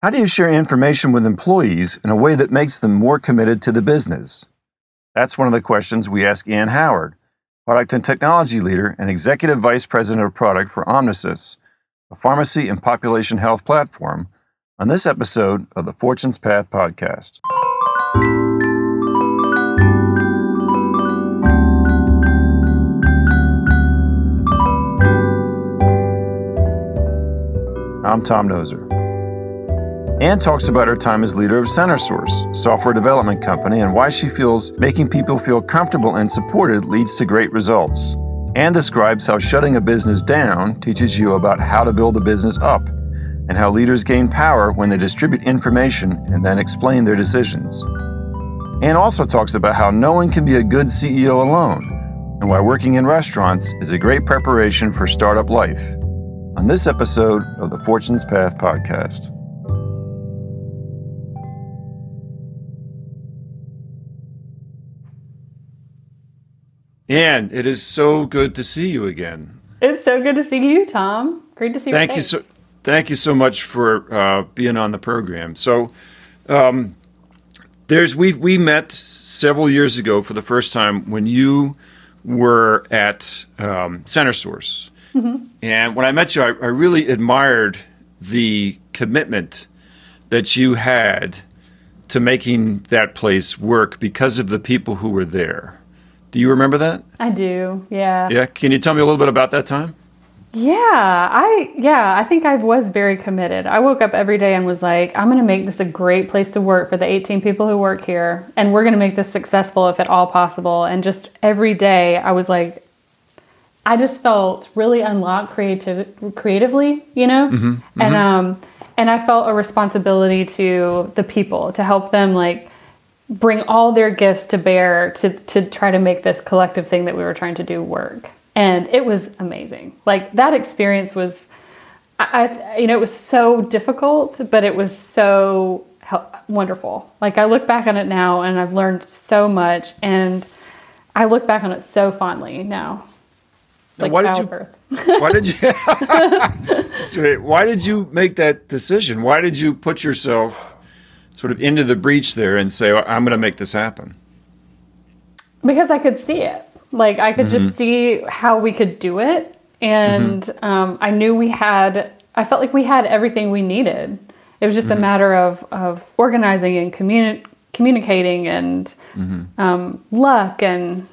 How do you share information with employees in a way that makes them more committed to the business? That's one of the questions we ask Ann Howard, product and technology leader and executive vice president of product for Omnisys, a pharmacy and population health platform, on this episode of the Fortune's Path podcast. I'm Tom Noser. Ann talks about her time as leader of CenterSource, software development company, and why she feels making people feel comfortable and supported leads to great results. Ann describes how shutting a business down teaches you about how to build a business up, and how leaders gain power when they distribute information and then explain their decisions. Ann also talks about how no one can be a good CEO alone, and why working in restaurants is a great preparation for startup life on this episode of the Fortune's Path podcast. Ann, it is so good to see you again. It's so good to see you, Tom. Great to see you. Thank you so. Thank you so much for uh, being on the program. So, um, there's we we met several years ago for the first time when you were at um, CenterSource, Mm-hmm. And when I met you, I, I really admired the commitment that you had to making that place work because of the people who were there. Do you remember that? I do. Yeah. Yeah. Can you tell me a little bit about that time? Yeah, I yeah, I think I was very committed. I woke up every day and was like, I'm going to make this a great place to work for the 18 people who work here and we're going to make this successful if at all possible. And just every day I was like I just felt really unlocked creative creatively, you know? Mm-hmm, mm-hmm. And um and I felt a responsibility to the people to help them like bring all their gifts to bear to to try to make this collective thing that we were trying to do work. And it was amazing. Like that experience was I, you know it was so difficult, but it was so wonderful. Like I look back on it now and I've learned so much and I look back on it so fondly now like why did you? why did you? why did you make that decision? Why did you put yourself sort of into the breach there and say, "I'm going to make this happen"? Because I could see it. Like I could mm-hmm. just see how we could do it, and mm-hmm. um, I knew we had. I felt like we had everything we needed. It was just mm-hmm. a matter of of organizing and communi- communicating and mm-hmm. um, luck and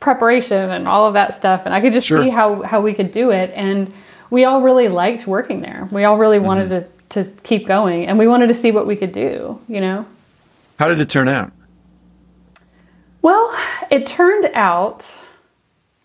preparation and all of that stuff. And I could just sure. see how, how we could do it. And we all really liked working there. We all really wanted mm-hmm. to, to keep going and we wanted to see what we could do, you know? How did it turn out? Well, it turned out,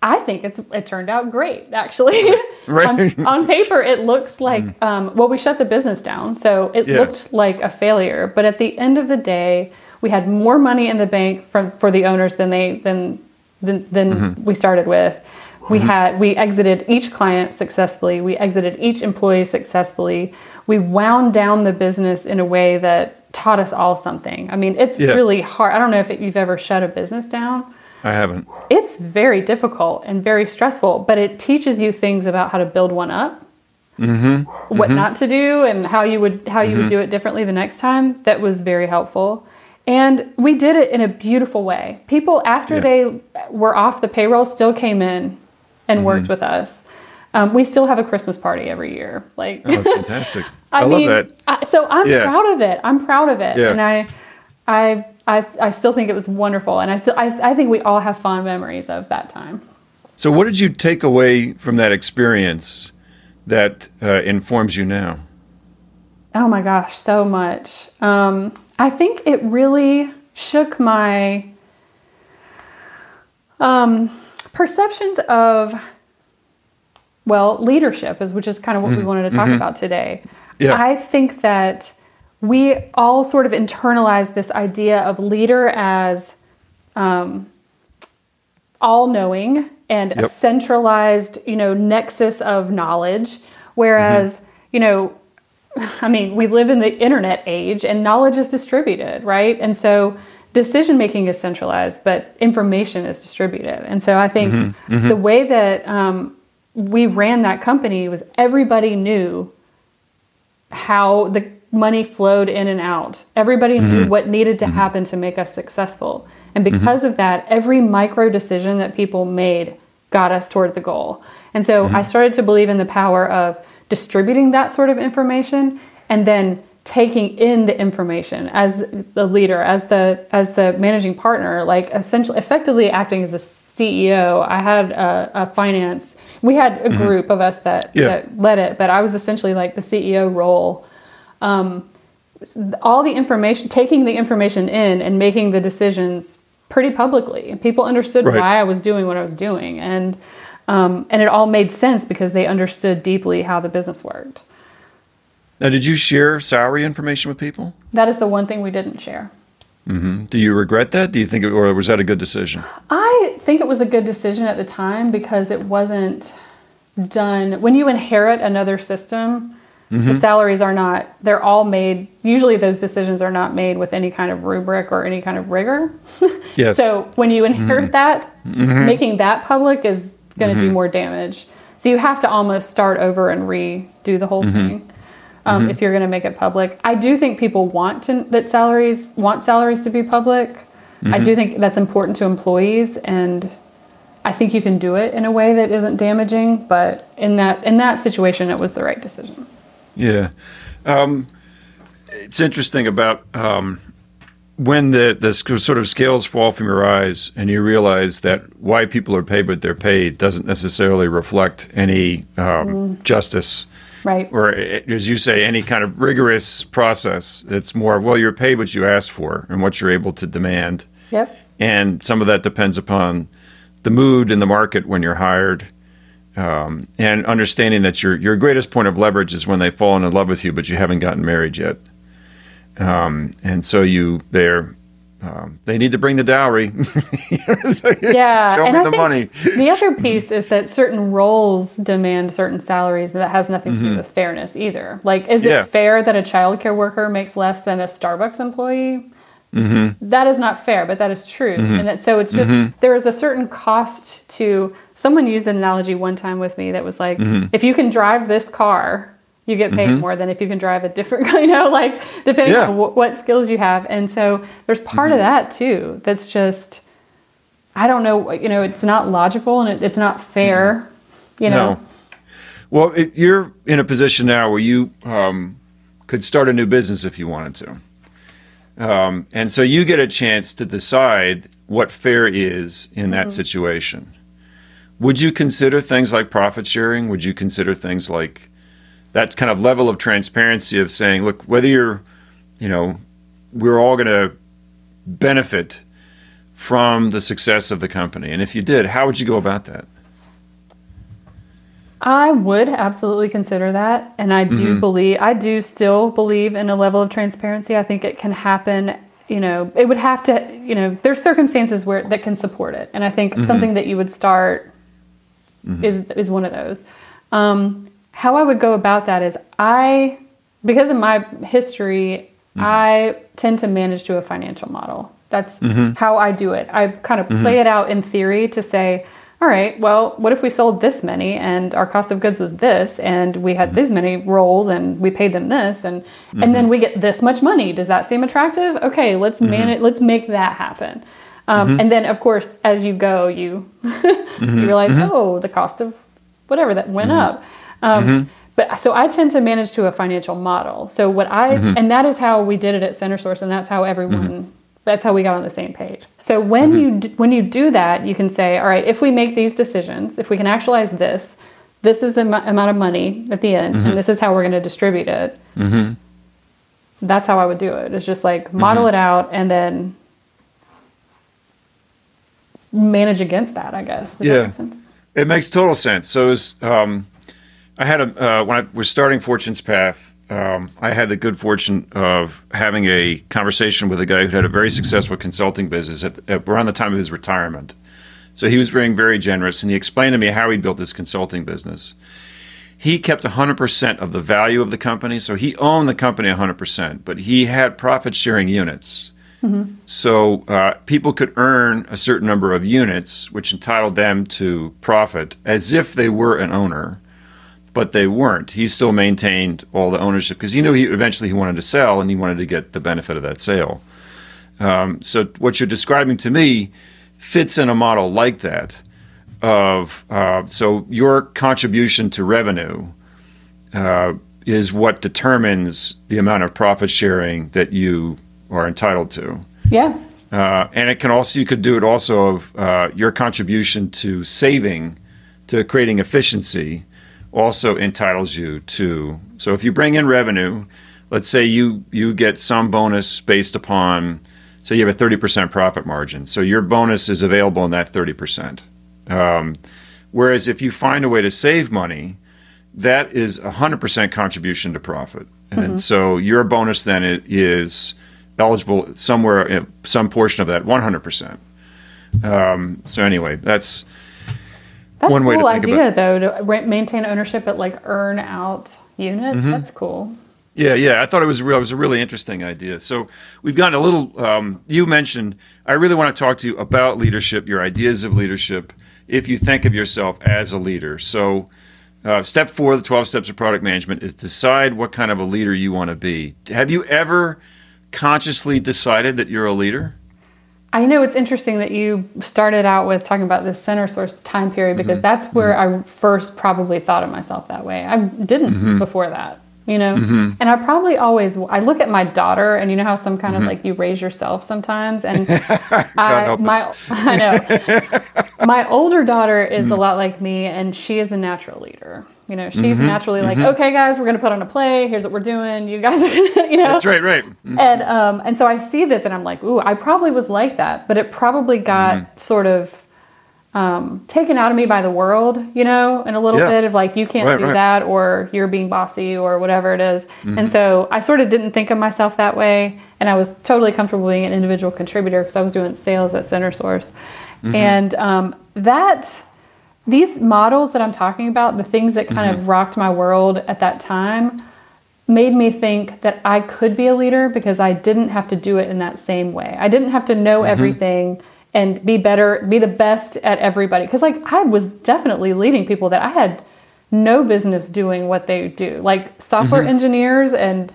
I think it's it turned out great actually. Right. on, on, paper, it looks like mm. um, well, we shut the business down, so it yeah. looked like a failure. But at the end of the day, we had more money in the bank from for the owners than they than than, than mm-hmm. we started with. We mm-hmm. had we exited each client successfully. We exited each employee successfully. We wound down the business in a way that taught us all something. I mean, it's yeah. really hard. I don't know if it, you've ever shut a business down. I haven't. It's very difficult and very stressful, but it teaches you things about how to build one up, mm-hmm. what mm-hmm. not to do, and how you would how you would mm-hmm. do it differently the next time. That was very helpful. And we did it in a beautiful way. People, after yeah. they were off the payroll, still came in and mm-hmm. worked with us. Um, we still have a Christmas party every year. Like, oh, fantastic! I, I mean, love that. I, so I'm yeah. proud of it. I'm proud of it, yeah. and I, I, I, I still think it was wonderful, and I, th- I, I think we all have fond memories of that time. So, what did you take away from that experience that uh, informs you now? Oh my gosh, so much. Um, I think it really shook my um, perceptions of, well, leadership, is which is kind of what mm-hmm. we wanted to talk mm-hmm. about today. Yeah. I think that we all sort of internalize this idea of leader as um, all knowing and yep. a centralized, you know, nexus of knowledge, whereas, mm-hmm. you know, I mean, we live in the internet age and knowledge is distributed, right? And so decision making is centralized, but information is distributed. And so I think mm-hmm, mm-hmm. the way that um, we ran that company was everybody knew how the money flowed in and out. Everybody knew mm-hmm. what needed to mm-hmm. happen to make us successful. And mm-hmm. because of that, every micro decision that people made got us toward the goal. And so I started to believe in the power of distributing that sort of information and then taking in the information as the leader as the as the managing partner like essentially effectively acting as a ceo i had a, a finance we had a group of us that, Yeah. that led it but i was essentially like the ceo role um, all the information taking the information in and making the decisions pretty publicly people understood Right. why i was doing what i was doing and um, and it all made sense because they understood deeply how the business worked Now, did you share salary information with people? that is the one thing we didn't share Mm-hmm. Do you regret that? Do you think, it, or was that a good decision? I think it was a good decision at the time because it wasn't done. When you inherit another system, the mm-hmm. salaries are not, they're all made, usually those decisions are not made with any kind of rubric or any kind of rigor. Yes. so when you inherit mm-hmm. that, making that public is going to do more damage. So you have to almost start over and redo the whole thing. Um, If you're going to make it public, I do think people want to that salaries want salaries to be public. I do think that's important to employees, and I think you can do it in a way that isn't damaging. But in that in that situation, it was the right decision. Yeah. Um, it's interesting about um, when the, the sort of scales fall from your eyes and you realize that why people are paid what they're paid doesn't necessarily reflect any um, justice Right. or, as you say, any kind of rigorous process. It's more, well, you're paid what you asked for and what you're able to demand. Yep. And some of that depends upon the mood in the market when you're hired. Um, and understanding that your your greatest point of leverage is when they've fallen in love with you, but you haven't gotten married yet. Um, and so you they're um, they need to bring the dowry. So Yeah, show and me I the money. the other piece is that certain roles demand certain salaries, and that has nothing to do with fairness either. Like, is Mm-hmm. Yeah. it fair that a childcare worker makes less than a Starbucks employee? Mm-hmm. That is not fair, but that is true, and that so it's just there is a certain cost to. Someone used an analogy one time with me that was like, Mm-hmm. if you can drive this car, you get paid more than if you can drive a different, you know, like depending Yeah. on wh- what skills you have. And so there's part of that too. That's just I don't know, you know, it's not logical and it, it's not fair, you know. No. Well, it, you're in a position now where you um, could start a new business if you wanted to. Um, and so you get a chance to decide what fair is in that situation. Would you consider things like profit sharing? Would you consider things like that kind of level of transparency of saying, look, whether you're, you know, we're all going to benefit from the success of the company? And if you did, how would you go about that? I would absolutely consider that. And I do mm-hmm. believe, I do still believe in a level of transparency. I think it can happen. You know, it would have to, you know, there's circumstances where that can support it. And I think mm-hmm. something that you would start mm-hmm. is, is one of those. Um, how I would go about that is I, because of my history, mm-hmm. I tend to manage to a financial model. That's mm-hmm. how I do it. I kind of play mm-hmm. it out in theory to say, all right, well, what if we sold this many and our cost of goods was this and we had this many roles and we paid them this and and then we get this much money. Does that seem attractive? Okay, let's manage let's make that happen. Um, And then of course as you go you you realize, oh, the cost of whatever that went up. Um, mm-hmm. But so I tend to manage to a financial model. So what I mm-hmm. and that is how we did it at Center Source, and that's how everyone. Mm-hmm. That's how we got on the same page. So when you d- when you do that, you can say, all right, if we make these decisions, if we can actualize this, this is the am- amount of money at the end, and this is how we're going to distribute it. That's how I would do it. It's just like model it out and then manage against that. I guess. Does Yeah. make? It makes total sense. So, as, um, I had a uh, when I was starting Fortune's Path, um, I had the good fortune of having a conversation with a guy who had a very successful consulting business at, at around the time of his retirement. So he was being very generous, and he explained to me how he built this consulting business. He kept 100% of the value of the company, so he owned the company 100%, but he had profit sharing units. So uh, people could earn a certain number of units, which entitled them to profit as if they were an owner. But they weren't. He still maintained all the ownership because he knew he eventually he wanted to sell and he wanted to get the benefit of that sale. Um, so what you're describing to me fits in a model like that. Of uh, so your contribution to revenue uh, is what determines the amount of profit sharing that you are entitled to. Yeah. Uh, and it can also you could do it also of uh, your contribution to saving, to creating efficiency, also entitles you to. So if you bring in revenue, let's say you you get some bonus based upon, say you have a thirty percent profit margin, so your bonus is available in that thirty percent. Um, whereas if you find a way to save money, that is a hundred percent contribution to profit, and Mm-hmm. so your bonus then is eligible somewhere, uh, some portion of that one hundred percent. Um, so anyway, that's That's One a way to cool think idea, though, to maintain ownership at like earn out units. Mm-hmm. That's cool. Yeah, yeah. I thought it was real. It was a really interesting idea. So we've gotten a little. Um, you mentioned. I really want to talk to you about leadership, your ideas of leadership, if you think of yourself as a leader. So, uh, step four, the twelve steps of product management, is decide what kind of a leader you want to be. Have you ever consciously decided that you're a leader? I know it's interesting that you started out with talking about this center source time period because Mm-hmm. that's where I first probably thought of myself that way. I didn't Mm-hmm. before that, you know? And I probably always, I look at my daughter and you know how some kind of like you raise yourself sometimes. And I, Mm-hmm. my. I know. my older daughter is Mm-hmm. a lot like me and she is a natural leader. You know, she's Mm-hmm. naturally like, okay, guys, we're going to put on a play. Here's what we're doing. You guys are going to, you know? That's right, right. Mm, And um, and so I see this and I'm like, ooh, I probably was like that, but it probably got Mm-hmm. sort of um, taken out of me by the world, you know, and a little Yeah. bit of like, you can't Right, do right. that, or you're being bossy, or whatever it is. Mm-hmm. And so I sort of didn't think of myself that way, and I was totally comfortable being an individual contributor because I was doing sales at Center Source, Mm-hmm. and um, that these models that I'm talking about, the things that kind Mm-hmm. of rocked my world at that time, made me think that I could be a leader because I didn't have to do it in that same way. I didn't have to know Mm-hmm. everything and be better, be the best at everybody. Because like I was definitely leading people that I had no business doing what they do, like software Mm-hmm. engineers and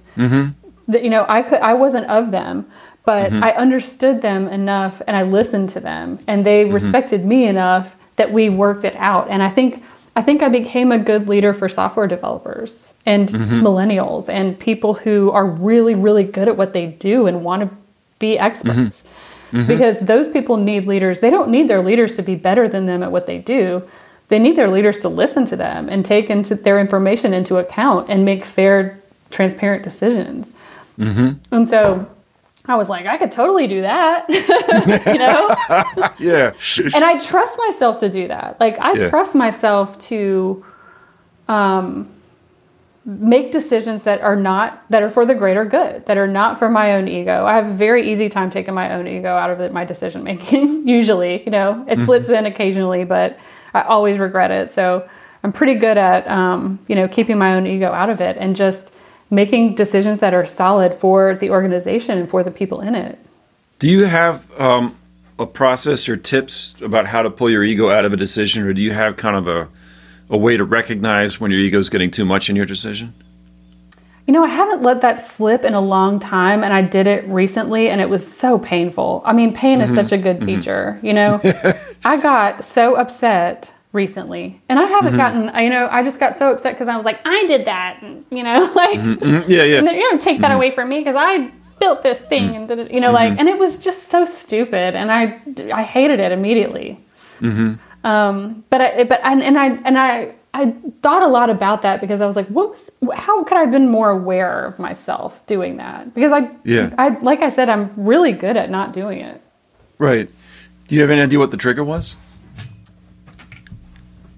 that you know I could I wasn't of them, but I understood them enough and I listened to them and they respected me enough that we worked it out. And I think I think I became a good leader for software developers and mm-hmm. millennials and people who are really really good at what they do and want to be experts. Mm-hmm. Mm-hmm. Because those people need leaders. They don't need their leaders to be better than them at what they do. They need their leaders to listen to them and take into their information into account and make fair, transparent decisions. And so I was like, I could totally do that, you know? Yeah. and I trust myself to do that. Like I Yeah. trust myself to um, make decisions that are not that are for the greater good, that are not for my own ego. I have a very easy time taking my own ego out of it, my decision making. Usually, you know, it slips in occasionally, but I always regret it. So I'm pretty good at um, you know keeping my own ego out of it and just making decisions that are solid for the organization and for the people in it. Do you have um, a process or tips about how to pull your ego out of a decision, or do you have kind of a, a way to recognize when your ego is getting too much in your decision? You know, I haven't let that slip in a long time, and I did it recently, and it was so painful. I mean, pain is such a good teacher. You know, I got so upset recently, and I haven't mm-hmm. gotten. You know, I just got so upset because I was like, I did that. and, You know, like Mm, yeah, yeah. and then you're gonna take that away from me because I built this thing and did it. You know, like, and it was just so stupid, and I I hated it immediately. Um, but I but and, and I and I I thought a lot about that because I was like, what was, how could I have been more aware of myself doing that? Because I Yeah. I like I said, I'm really good at not doing it. Right. Do you have any idea what the trigger was?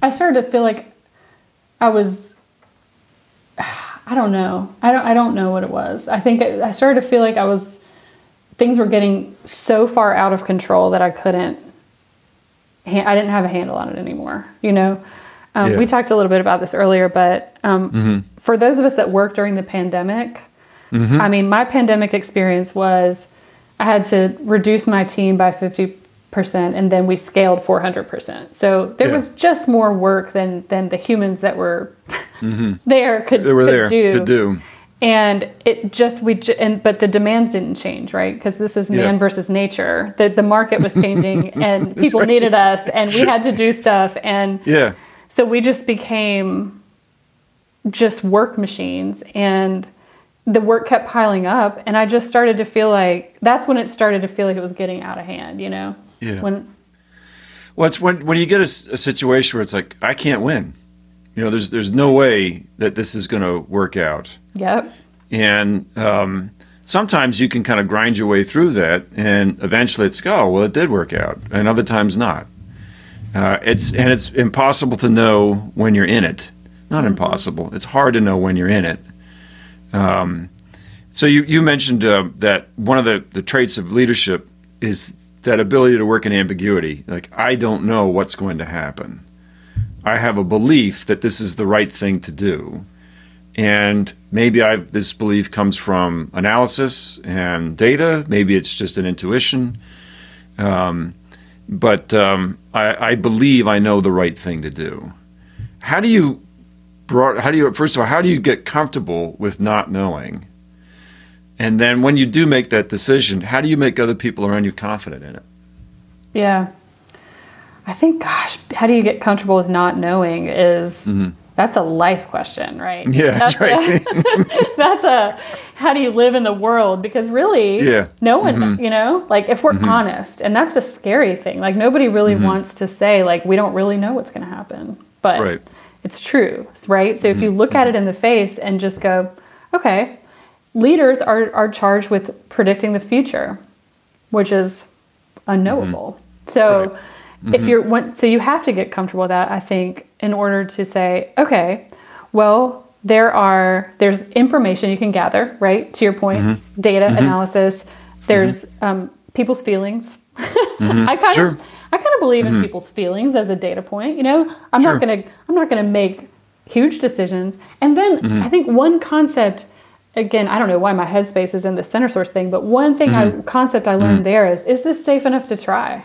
I started to feel like I was I don't know. I don't I don't know what it was. I think I, I started to feel like I was things were getting so far out of control that I couldn't I didn't have a handle on it anymore, you know. Um, Yeah. We talked a little bit about this earlier, but um, for those of us that worked during the pandemic, I mean, my pandemic experience was I had to reduce my team by 50 percent and then we scaled 400% so there Yeah. was just more work than than the humans that were there could, Mm-hmm. They were could there do to do. and it just we and but the demands didn't change right because this is man Yeah. versus nature the, the market was changing and people needed us and we had to do stuff and Yeah. so we just became just work machines and the work kept piling up and i just started to feel like that's when it started to feel like it was getting out of hand you know Yeah. when Well, it's when when you get a situation where it's like I can't win. You know, there's there's no way that this is going to work out, yep and um, sometimes you can kind of grind your way through that, and eventually it's oh well, it did work out, and other times not. Uh, it's and it's impossible to know when you're in it. Not impossible. It's hard to know when you're in it. Um, so you you mentioned uh, that one of the the traits of leadership is that ability to work in ambiguity. Like I don't know what's going to happen. I have a belief that this is the right thing to do. And maybe I've, this belief comes from analysis and data. Maybe it's just an intuition. Um, but um, I, I believe I know the right thing to do. How do you, how do you, first of all, how do you get comfortable with not knowing? And then when you do make that decision, how do you make other people around you confident in it? Yeah. I think, gosh, how do you get comfortable with not knowing is that's a life question, right? Mm-hmm. Yeah, that's, right. A, that's a how do you live in the world? Because really, Yeah. Mm-hmm. no one, you know, like if we're honest, and that's a scary thing. Like nobody really wants to say like we don't really know what's going to happen, but Right. it's true, right? So if you look at it in the face and just go, okay, leaders are are charged with predicting the future, which is unknowable. Mm-hmm. So if mm-hmm. you're one, so you have to get comfortable with that. I think in order to say, okay, well, there are there's information you can gather, right? To your point, mm-hmm. data analysis. There's um, people's feelings. I kind Sure. of I kind of believe in people's feelings as a data point. You know, I'm Sure. not gonna I'm not gonna make huge decisions. And then I think one concept again, I don't know why my headspace is in the center source thing, but one thing I mm-hmm. concept I learned mm-hmm. there is is this safe enough to try?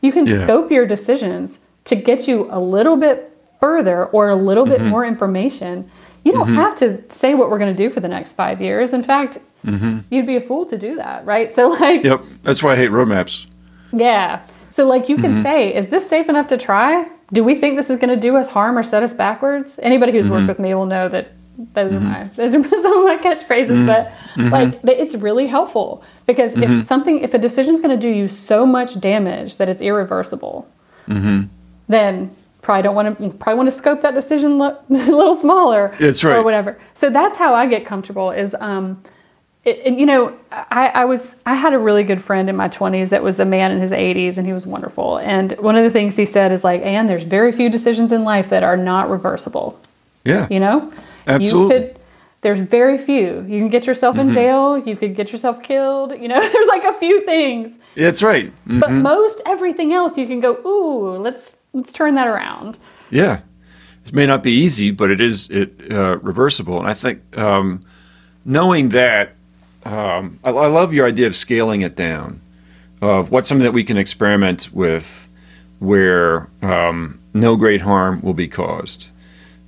You can Yeah. scope your decisions to get you a little bit further or a little bit mm-hmm. more information. You don't have to say what we're going to do for the next five years. In fact, you'd be a fool to do that, right? So, like, Yep. That's why I hate roadmaps. yeah. So, like, you can say, is this safe enough to try? Do we think this is going to do us harm or set us backwards? Anybody who's worked with me will know that those are mm-hmm. my those are some of my catchphrases. Mm-hmm. But mm-hmm. like, th- it's really helpful because if something, if a decision is going to do you so much damage that it's irreversible, then probably don't want to probably want to scope that decision lo- a little smaller. That's Or whatever. So that's how I get comfortable. Is um, it, and, you know, I, I was I had a really good friend in my 20s that was a man in his 80s, and he was wonderful. And one of the things he said is like, "Ann, there's very few decisions in life that are not reversible." Yeah. You know, Absolutely. You could, there's very few. You can get yourself Mm-hmm. in jail. You could get yourself killed. You know, there's like a few things, That's right. Mm, but most everything else you can go, "Ooh, let's let's turn that around." Yeah. It may not be easy, but it is it uh, reversible. And I think um, knowing that, um, I, I love your idea of scaling it down, of what's something that we can experiment with where um, no great harm will be caused.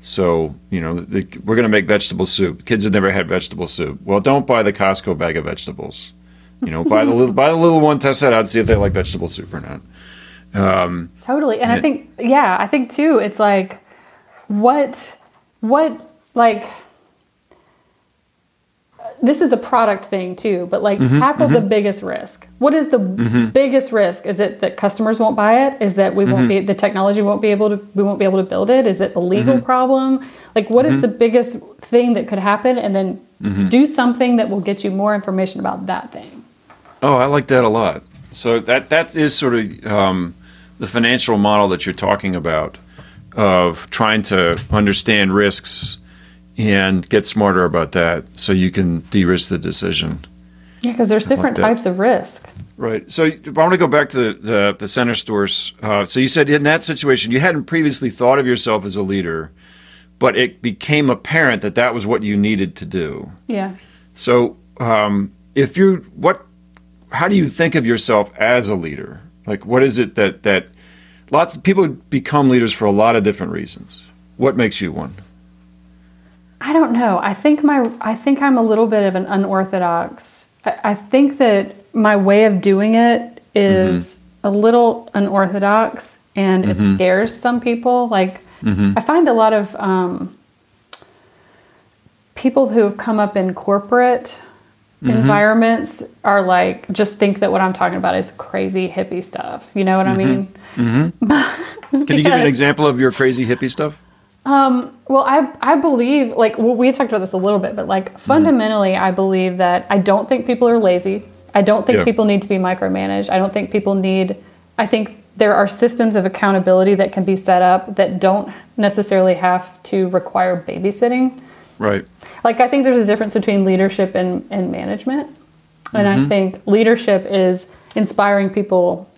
So, you know, the, we're going to make vegetable soup. Kids have never had vegetable soup. Well, don't buy the Costco bag of vegetables. You know, buy the little buy the little one, test that out, see if they like vegetable soup or not. Um, Totally. And I think yeah, I think too it's like what what like this is a product thing too, but like mm-hmm, tackle the mm-hmm. biggest risk. What is the mm-hmm. biggest risk? Is it that customers won't buy it? Is that we won't be the technology won't be able to we won't be able to build it? Is it a legal problem? Like what is the biggest thing that could happen and then do something that will get you more information about that thing. Oh, I like that a lot. So that that is sort of um, the financial model that you're talking about of trying to understand risks and get smarter about that, so you can de-risk the decision. Yeah, because there's different that. types of risk. Right. So I want to go back to the the, the CenterSource. Uh, so you said in that situation you hadn't previously thought of yourself as a leader, but it became apparent that that was what you needed to do. Yeah. So, um, if you what, how do you think of yourself as a leader? Like, what is it that that lots of people become leaders for a lot of different reasons? What makes you one? I don't know. I think my I think I'm a little bit of an unorthodox. I, I think that my way of doing it mm-hmm. is a little unorthodox, and it mm-hmm. scares some people. Like mm-hmm. I find a lot of um, people who have come up in corporate environments are like just think that what I'm talking about is crazy hippie stuff. You know what I mean? Can you give me an example of your crazy hippie stuff? Um, well, I I believe like well, we talked about this a little bit, but like mm-hmm. fundamentally, I believe that I don't think people are lazy. I don't think Yeah. people need to be micromanaged. I don't think people need. I think there are systems of accountability that can be set up that don't necessarily have to require babysitting. Right. Like I think there's a difference between leadership and, and management. And I mm-hmm. think leadership is inspiring people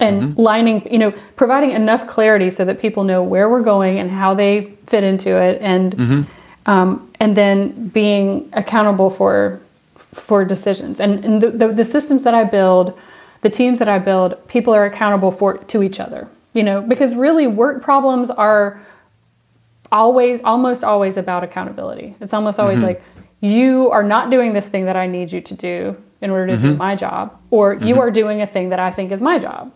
and mm-hmm. lining, you know, providing enough clarity so that people know where we're going and how they fit into it, and mm-hmm. um, and then being accountable for for decisions. And, and the, the, the systems that I build, the teams that I build, people are accountable for to each other. You know, because really work problems are always almost always about accountability. It's almost always mm-hmm. like you are not doing this thing that i need you to do in order to do my job or you are doing a thing that i think is my job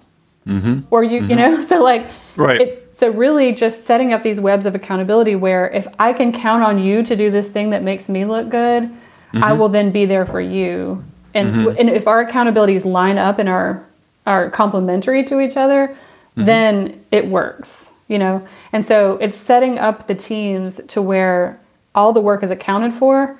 Mm-hmm. or you you mm-hmm. know so like Right. it, so really just setting up these webs of accountability where if i can count on you to do this thing that makes me look good i mm-hmm. will then be there for you. And, and if our accountabilities line up and are are complementary to each other then it works you know? And so it's setting up the teams to where all the work is accounted for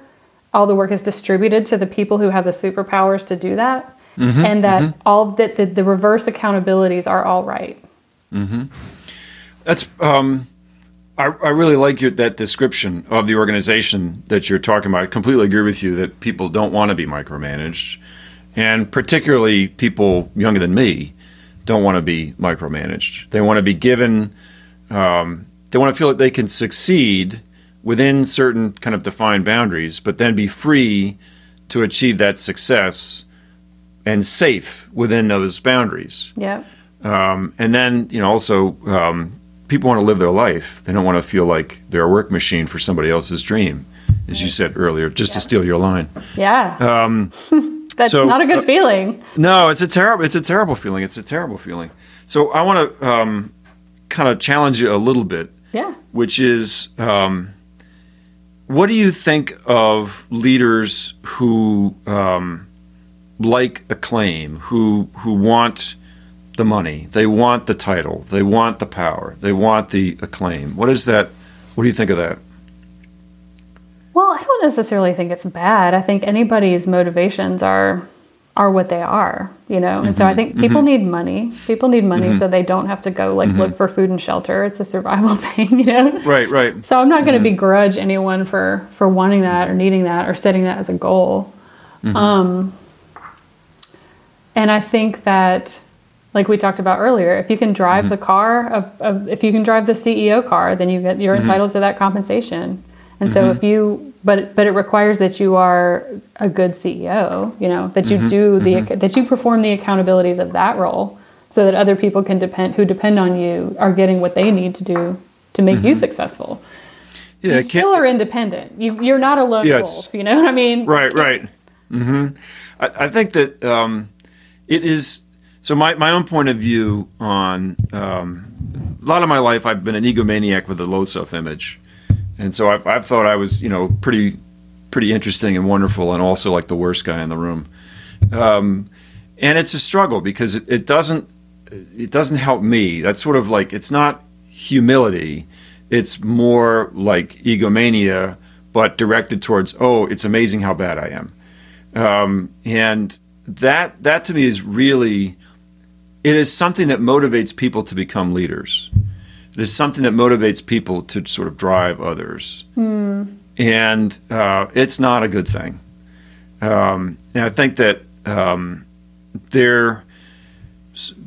all the work is distributed to the people who have the superpowers to do that and that all that the, the reverse accountabilities are all right That's um, I, I really like your, that description of the organization that you're talking about. I completely agree with you that people don't want to be micromanaged, and particularly people younger than me don't want to be micromanaged. They want to be given. Um, they want to feel that they can succeed within certain kind of defined boundaries, but then be free to achieve that success and safe within those boundaries. yeah Um, and then, you know, also um, people want to live their life. They don't want to feel like they're a work machine for somebody else's dream, as you said earlier, just to steal your line. yeah that's so, not a good uh, feeling No, it's a terrible. It's a terrible feeling. It's a terrible feeling. So I want to um, kind of challenge you a little bit, yeah which is, um, what do you think of leaders who um, like acclaim, who who want the money, they want the title, they want the power, they want the acclaim? What is that? What do you think of that? well i don't necessarily think it's bad i think anybody's motivations are are what they are you know and so i mm-hmm. think mm-hmm. people need money people need money mm-hmm. so they don't have to go like look for food and shelter it's a survival thing you know Right, right. So I'm not going to begrudge anyone for for wanting that or needing that or setting that as a goal. Um, and I think that, like we talked about earlier, if you can drive the mm-hmm. car of, of if you can drive the CEO car, then you get you're mm-hmm. entitled to that compensation. And so mm-hmm. if you but but it requires that you are a good CEO, you know, that you do the that you perform the accountabilities of that role so that other people can depend who depend on you are getting what they need to do to make you successful Yeah, you still are independent. You, you're not a lone Yes. wolf. You know what I mean? Right, right. hmm I, I think that um, it is. So my, my own point of view on um, a lot of my life, I've been an egomaniac with a low self image, and so I've, I've thought I was you know pretty pretty interesting and wonderful, and also like the worst guy in the room. Um, and it's a struggle because it, it doesn't it doesn't help me. That's sort of like it's not humility. It's more like egomania, but directed towards oh, it's amazing how bad I am, um, and that that to me is really it is something that motivates people to become leaders. It is something that motivates people to sort of drive others, and uh, it's not a good thing. Um, and I think that um, there.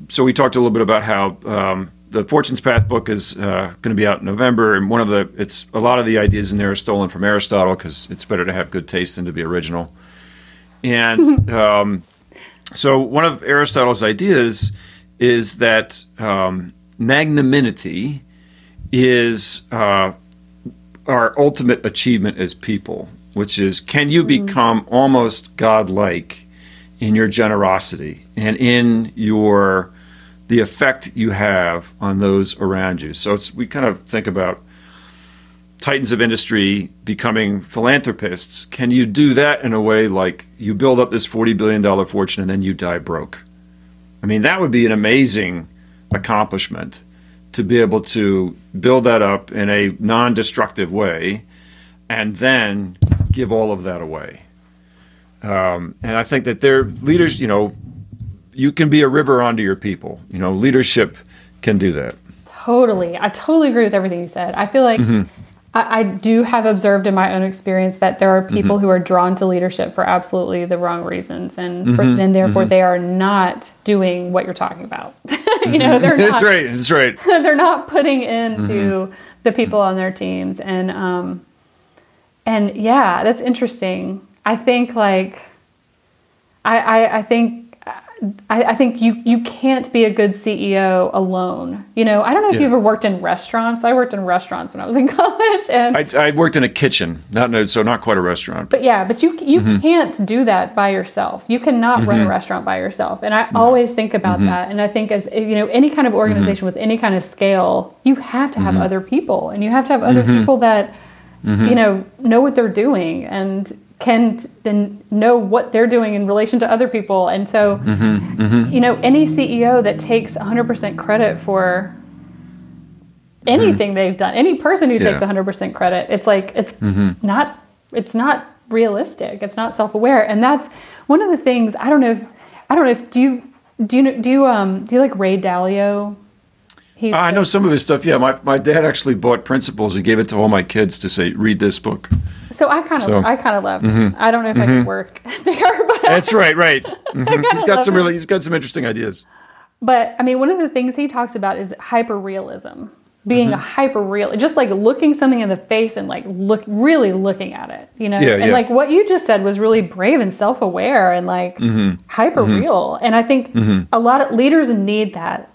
So we talked a little bit about how um, the Fortune's Path book is uh, going to be out in November, and one of the it's a lot of the ideas in there are stolen from Aristotle because it's better to have good taste than to be original. And um, so one of Aristotle's ideas is that um, magnanimity is uh, our ultimate achievement as people, which is can you become almost godlike in your generosity and in your the effect you have on those around you. So it's we kind of think about titans of industry becoming philanthropists. Can you do that in a way like you build up this $40 billion fortune and then you die broke? I mean, that would be an amazing accomplishment to be able to build that up in a non destructive way and then give all of that away. Um, and I think that their leaders, you know, you can be a river onto your people. You know, leadership can do that. Totally. I totally agree with everything you said. I feel like Mm-hmm. I, I do have observed in my own experience that there are Mm-hmm. people who are drawn to leadership for absolutely the wrong reasons, and Mm-hmm. and therefore they are not doing what you're talking about. you know, they're That's not right. That's right. they're not putting into Mm-hmm. the people on their teams, and um, and yeah, that's interesting. I think like I I, I think. I, I think you you can't be a good CEO alone. You know, I don't know if Yeah. you ever worked in restaurants. I worked in restaurants when I was in college, and I, I worked in a kitchen, not no, so not quite a restaurant. but yeah, but you you Mm-hmm. can't do that by yourself. You cannot run a restaurant by yourself. And I always think about Mm-hmm. that. And I think as you know, any kind of organization with any kind of scale, you have to have Mm-hmm. other people, and you have to have other people that Mm-hmm. you know know what they're doing and can then know what they're doing in relation to other people. And so, Mm-hmm. you know, any CEO that takes 100% credit for anything they've done, any person who takes 100% credit, it's like it's not it's not realistic. It's not self-aware, and that's one of the things. I don't know. If, I don't know if do you do you know, do you um do you like Ray Dalio? He, I know some of his stuff. Yeah, my, my dad actually bought Principles and gave it to all my kids to say, read this book. So I kind of So- I kind of love. him. I don't know if I can work there, but That's right, right. Mhm. He's got some really, he's got some interesting ideas. But I mean, one of the things he talks about is hyper realism, being Mm-hmm. a hyper real, just like looking something in the face and like look really looking at it, you know. Yeah, and yeah. like what you just said was really brave and self aware and like Mm-hmm. hyper real. And I think a lot of leaders need that.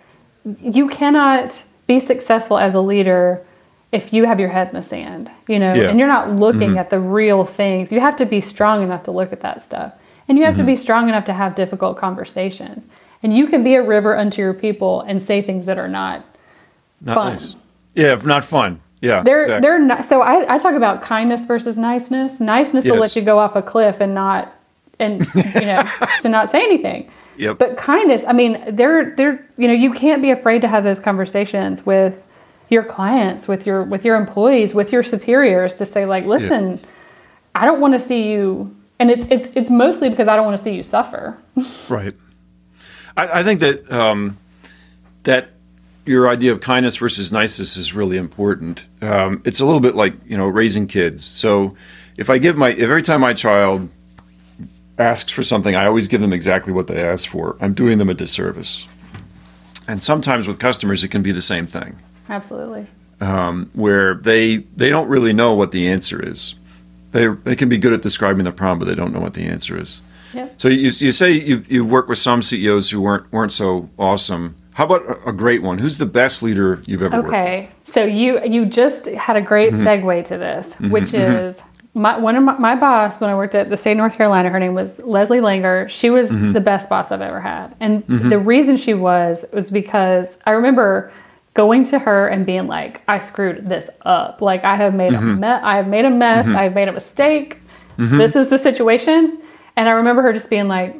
You cannot be successful as a leader if you have your head in the sand, you know, Yeah. and you're not looking mm-hmm. at the real things. You have to be strong enough to look at that stuff. And you have to mm-hmm. be strong enough to have difficult conversations. And you can be a river unto your people and say things that are not Not Fun. nice. Yeah, not fun. Yeah. they're exactly. they're not so I, I talk about kindness versus niceness. Niceness will let you go off a cliff and not and you know to not say anything. Yep. But kindness, I mean, they're they're you know, you can't be afraid to have those conversations with your clients, with your with your employees, with your superiors to say like, listen, I don't want to see you and it's it's it's mostly because I don't want to see you suffer. Right. I, I think that um, that your idea of kindness versus niceness is really important. Um, it's a little bit like you know raising kids. So if I give my if every time my child asks for something, I always give them exactly what they ask for. I'm doing them a disservice. And sometimes with customers, it can be the same thing Absolutely. where they they don't really know what the answer is. They they can be good at describing the problem, but they don't know what the answer is. Yep. So you, you say you've, you've worked with some CEOs who weren't weren't so awesome. How about a, great one? Who's the best leader you've ever worked with? Okay, so you you just had a great Mm-hmm. segue to this, which is my one of my, my boss when I worked at the state of North Carolina. Her name was Leslie Langer. She was Mm-hmm. the best boss I've ever had, and the reason she was was because I remember going to her and being like, "I screwed this up. Like I have made Mm-hmm. a me- I have made a mess. Mm-hmm. I have made a mistake. Mm-hmm. This is the situation." And I remember her just being like,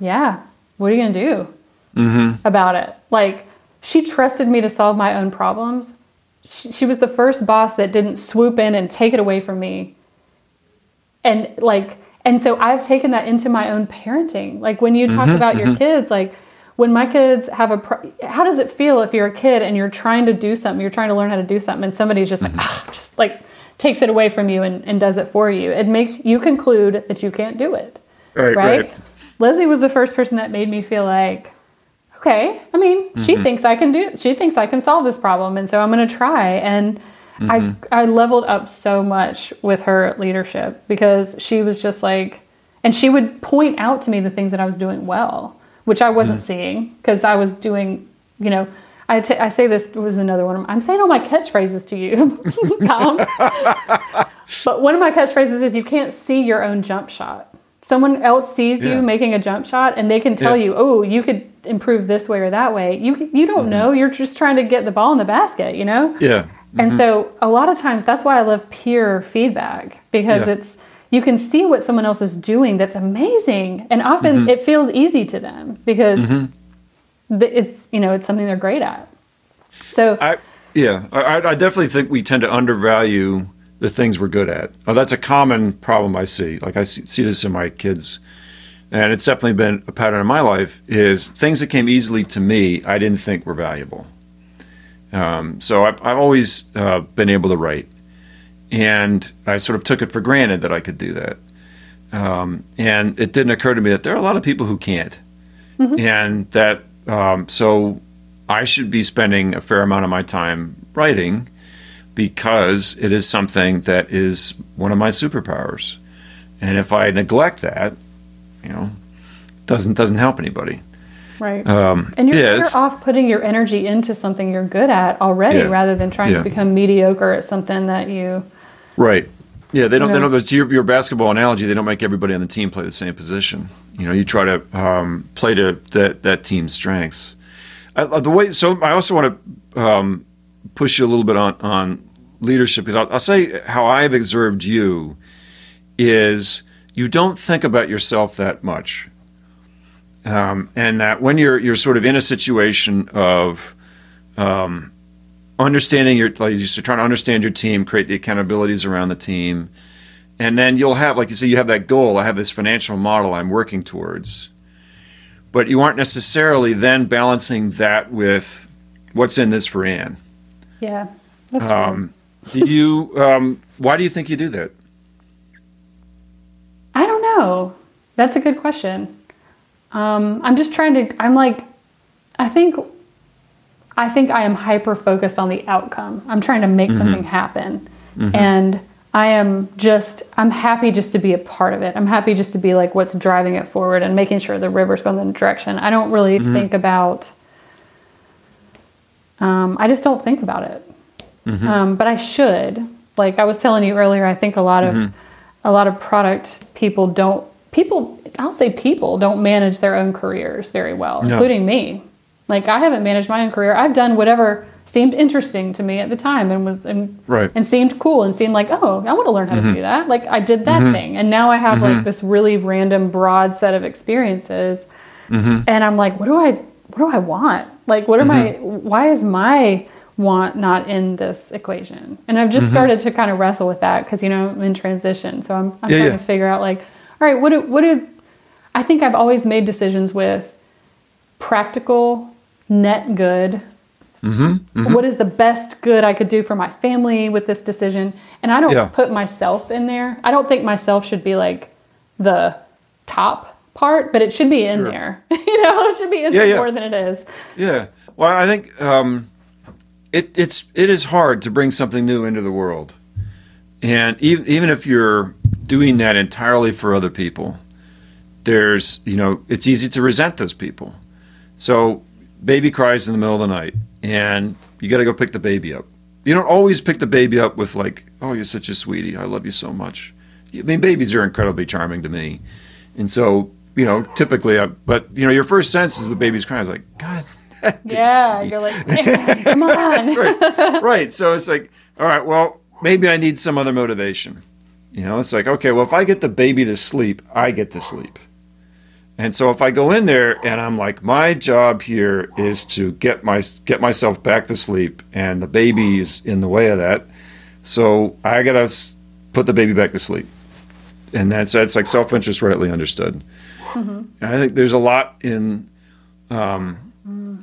"Yeah, what are you gonna do?" Mm-hmm. about it. Like she trusted me to solve my own problems. She, she was the first boss that didn't swoop in and take it away from me. And like, and so I've taken that into my own parenting. Like when you talk about your kids, like when my kids have a, pro- how does it feel if you're a kid and you're trying to do something, you're trying to learn how to do something, and somebody's just like, ah, just like takes it away from you and, and does it for you? It makes you conclude that you can't do it Right, right? right. Leslie was the first person that made me feel like, okay, I mean, Mm-hmm. she thinks I can do, she thinks I can solve this problem, and so I'm going to try. And Mm-hmm. I I leveled up so much with her leadership because she was just like, and she would point out to me the things that I was doing well. Which I wasn't mm. seeing because I was doing, you know, I, t- I say this was another one. I'm saying all my catchphrases to you, Tom. but one of my catchphrases is you can't see your own jump shot. Someone else sees Yeah. you making a jump shot and they can tell Yeah. you, oh, you could improve this way or that way. You, you don't mm-hmm. know. You're just trying to get the ball in the basket, you know? Yeah. And mm-hmm. so a lot of times that's why I love peer feedback because Yeah. it's you can see what someone else is doing that's amazing and often Mm-hmm. it feels easy to them because th- it's you know it's something they're great at. So I yeah, I, I definitely think we tend to undervalue the things we're good at. Oh, that's a common problem I see. Like I see, see this in my kids, and it's definitely been a pattern in my life. Is things that came easily to me, I didn't think were valuable. Um, so I've, I've always uh, been able to write, and I sort of took it for granted that I could do that. Um, and it didn't occur to me that there are a lot of people who can't, and that um, so I should be spending a fair amount of my time writing because it is something that is one of my superpowers. And if I neglect that, you know, doesn't doesn't help anybody. right. Um, and you're yeah, better off putting your energy into something you're good at already Yeah. rather than trying Yeah. to become mediocre at something that you Right. Yeah, they don't. They know? don't. But your, your basketball analogy, they don't make everybody on the team play the same position. You know, you try to um, play to that that team's strengths. I, I- the way. So I also want to um, push you a little bit on on leadership because I'll, I'll say how I've observed you is you don't think about yourself that much, um, and that when you're you're sort of in a situation of um, understanding your like you're trying to understand your team, create the accountabilities around the team, and then you'll have like you say you have that goal. I have this financial model I'm working towards, but you aren't necessarily then balancing that with what's in this for Ann. yeah. That's. Um, do you? Um, why do you think you do that? I don't know. That's a good question. Um, I'm just trying to. I'm like, I think, I think I am hyper focused on the outcome. I'm trying to make mm-hmm. something happen, mm-hmm. and I am just. I'm happy just to be a part of it. I'm happy just to be like what's driving it forward and making sure the river's going in the direction. I don't really mm-hmm. think about. Um, I just don't think about it. Um, but I should. Like I was telling you earlier, I think a lot of a lot of product people don't people I'll say people don't manage their own careers very well, No. including me. Like I haven't managed my own career. I've done whatever seemed interesting to me at the time and was and Right. and seemed cool and seemed like, oh, I want to learn how to mm-hmm. do that. Like I did that mm-hmm. thing. And now I have like mm-hmm. this really random broad set of experiences. And I'm like, what do I what do I want? Like what am I why is my want not in this equation? And I've just started to kind of wrestle with that because you know I'm in transition. So I'm, I'm Yeah, trying yeah. to figure out like, all right, what do what do I think I've always made decisions with practical, net good. Mm-hmm, What is the best good I could do for my family with this decision? And I don't Yeah. put myself in there. I don't think myself should be like the top part, but it should be in Sure. there. you know, it should be in Yeah, there yeah. more than it is. Yeah. Well, I think um, it, it's it is hard to bring something new into the world, and even even if you're doing that entirely for other people, there's you know it's easy to resent those people. So, baby cries in the middle of the night, and you got to go pick the baby up. You don't always pick the baby up with like, "Oh, you're such a sweetie. I love you so much." I mean, babies are incredibly charming to me, and so you know, typically, I, but you know, your first sense is the baby's crying. It's like, God, Yeah, you're like, "Man, come on. right, right. So it's like, all right, well, maybe I need some other motivation. You know, it's like, okay, well, if I get the baby to sleep, I get to sleep. And so if I go in there and I'm like, my job here is to get my get myself back to sleep, and the baby's in the way of that, so I gotta put the baby back to sleep, and that's that's like self interest rightly understood. And I think there's a lot in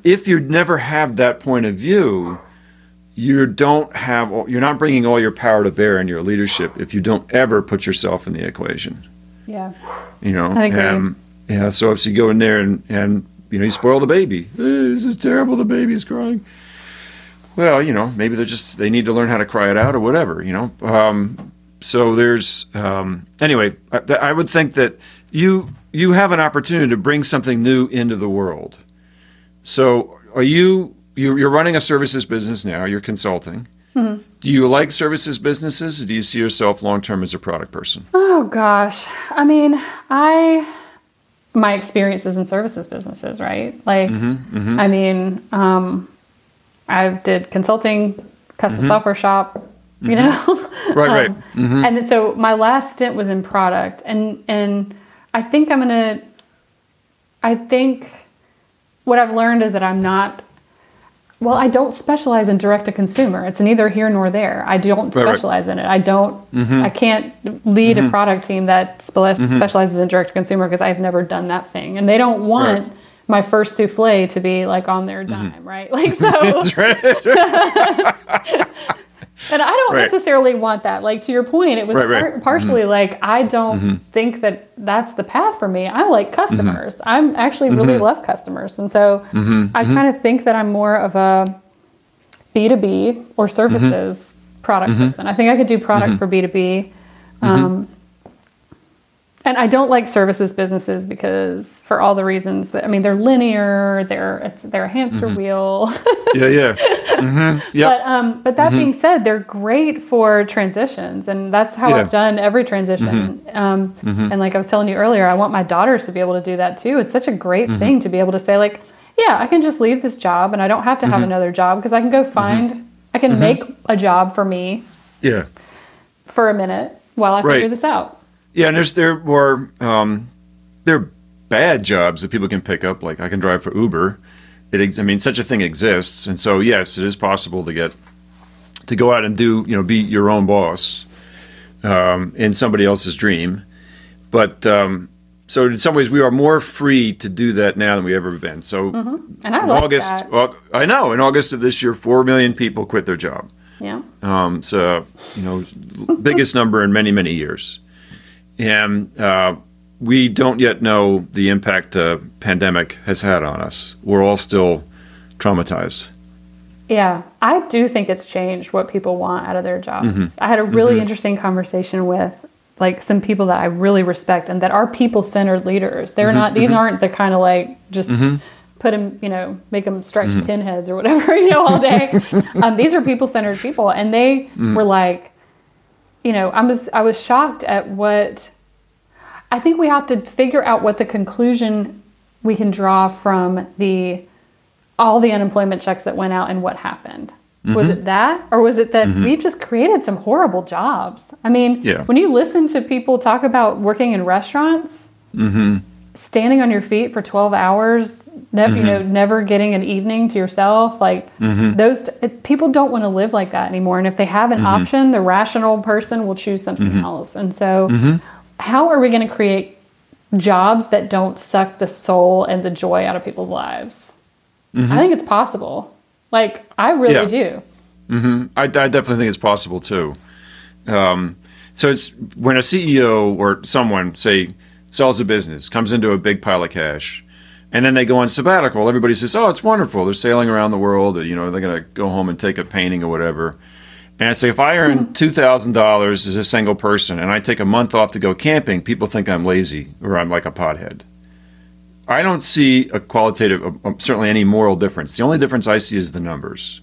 if you never have that point of view, you don't have you're not bringing all your power to bear in your leadership if you don't ever put yourself in the equation. Yeah. You know, I agree. Um, yeah. So if you go in there and and you know you spoil the baby, "Eh, this is terrible. The baby's crying. Well, you know, maybe they're just they need to learn how to cry it out or whatever. You know, um, so there's um, anyway. I, I would think that you you have an opportunity to bring something new into the world. So are you you- you're running a services business now? You're consulting. Do you like services businesses? Or do you see yourself long term as a product person? Oh gosh. I mean, I my experiences in services businesses, right? Like mm-hmm, mm-hmm. I mean, um I did consulting, custom mm-hmm. software shop, you know. Right, right. Um, And so my last stint was in product and and I think I'm going to I think what I've learned is that I'm not well, I don't specialize in direct to consumer. It's neither here nor there. I don't Right, right. specialize in it. I don't. Mm-hmm. I can't lead a mm-hmm. product team that spe- mm-hmm. specializes in direct to consumer because I've never done that thing, and they don't want Right. my first souffle to be like on their dime, right? Like so. That's right. That's right. And I don't Right. necessarily want that. Like to your point, it was Right, right. par- partially mm-hmm. like I don't mm-hmm. think that that's the path for me. I like mm-hmm. customers. I'm actually really love customers, and so I kind of think that I'm more of a B two B or services product person. I think I could do product for B two B. Um, And I don't like services businesses because, for all the reasons that I mean, they're linear. They're it's, they're a hamster mm-hmm. wheel. Yeah, yeah. Mm-hmm. Yep. But um, but that mm-hmm. being said, they're great for transitions, and that's how Yeah. I've done every transition. Mm-hmm. Um, And like I was telling you earlier, I want my daughters to be able to do that too. It's such a great thing to be able to say like, yeah, I can just leave this job, and I don't have to have another job because I can go find, I can make a job for me yeah. for a minute while I Right. figure this out. Yeah, and there's there more um, there are bad jobs that people can pick up. Like I can drive for Uber. It, ex- I mean, such a thing exists, and so yes, it is possible to get to go out and do you know be your own boss um, in somebody else's dream. But um, so in some ways, we are more free to do that now than we ever been. So And I in like August, that. well, I know in August of this year, four million people quit their job. Yeah. Um, so, you know, biggest number in many, many years. And uh, we don't yet know the impact the pandemic has had on us. We're all still traumatized. Yeah, I do think it's changed what people want out of their jobs. Mm-hmm. I had a really interesting conversation with like some people that I really respect and that are people-centered leaders. They're Mm-hmm. not; these aren't the kind of like just put them, you know, make them stretch Mm-hmm. pinheads or whatever, you know, all day. um, these are people-centered people, and they Mm. were like, you know, I was I was shocked at what I think we have to figure out what the conclusion we can draw from the all the unemployment checks that went out and what happened. Was mm-hmm. it that, or was it that we mm-hmm. just created some horrible jobs? I mean, Yeah. when you listen to people talk about working in restaurants, mm-hmm. standing on your feet for twelve hours, ne- you know, mm-hmm. never getting an evening to yourself, like mm-hmm. those it, people don't want to live like that anymore. And if they have an mm-hmm. option, the rational person will choose something else. And so, how are we going to create jobs that don't suck the soul and the joy out of people's lives? I think it's possible. Like I really Yeah. do. I, I definitely think it's possible too. Um, so it's when a CEO or someone, say, sells a business, comes into a big pile of cash, and then they go on sabbatical. Everybody says, "Oh, it's wonderful. They're sailing around the world. You know, they're going to go home and take a painting or whatever." And I say, if I earn two thousand dollars as a single person and I take a month off to go camping, people think I'm lazy or I'm like a pothead. I don't see a qualitative, uh, certainly any moral difference. The only difference I see is the numbers.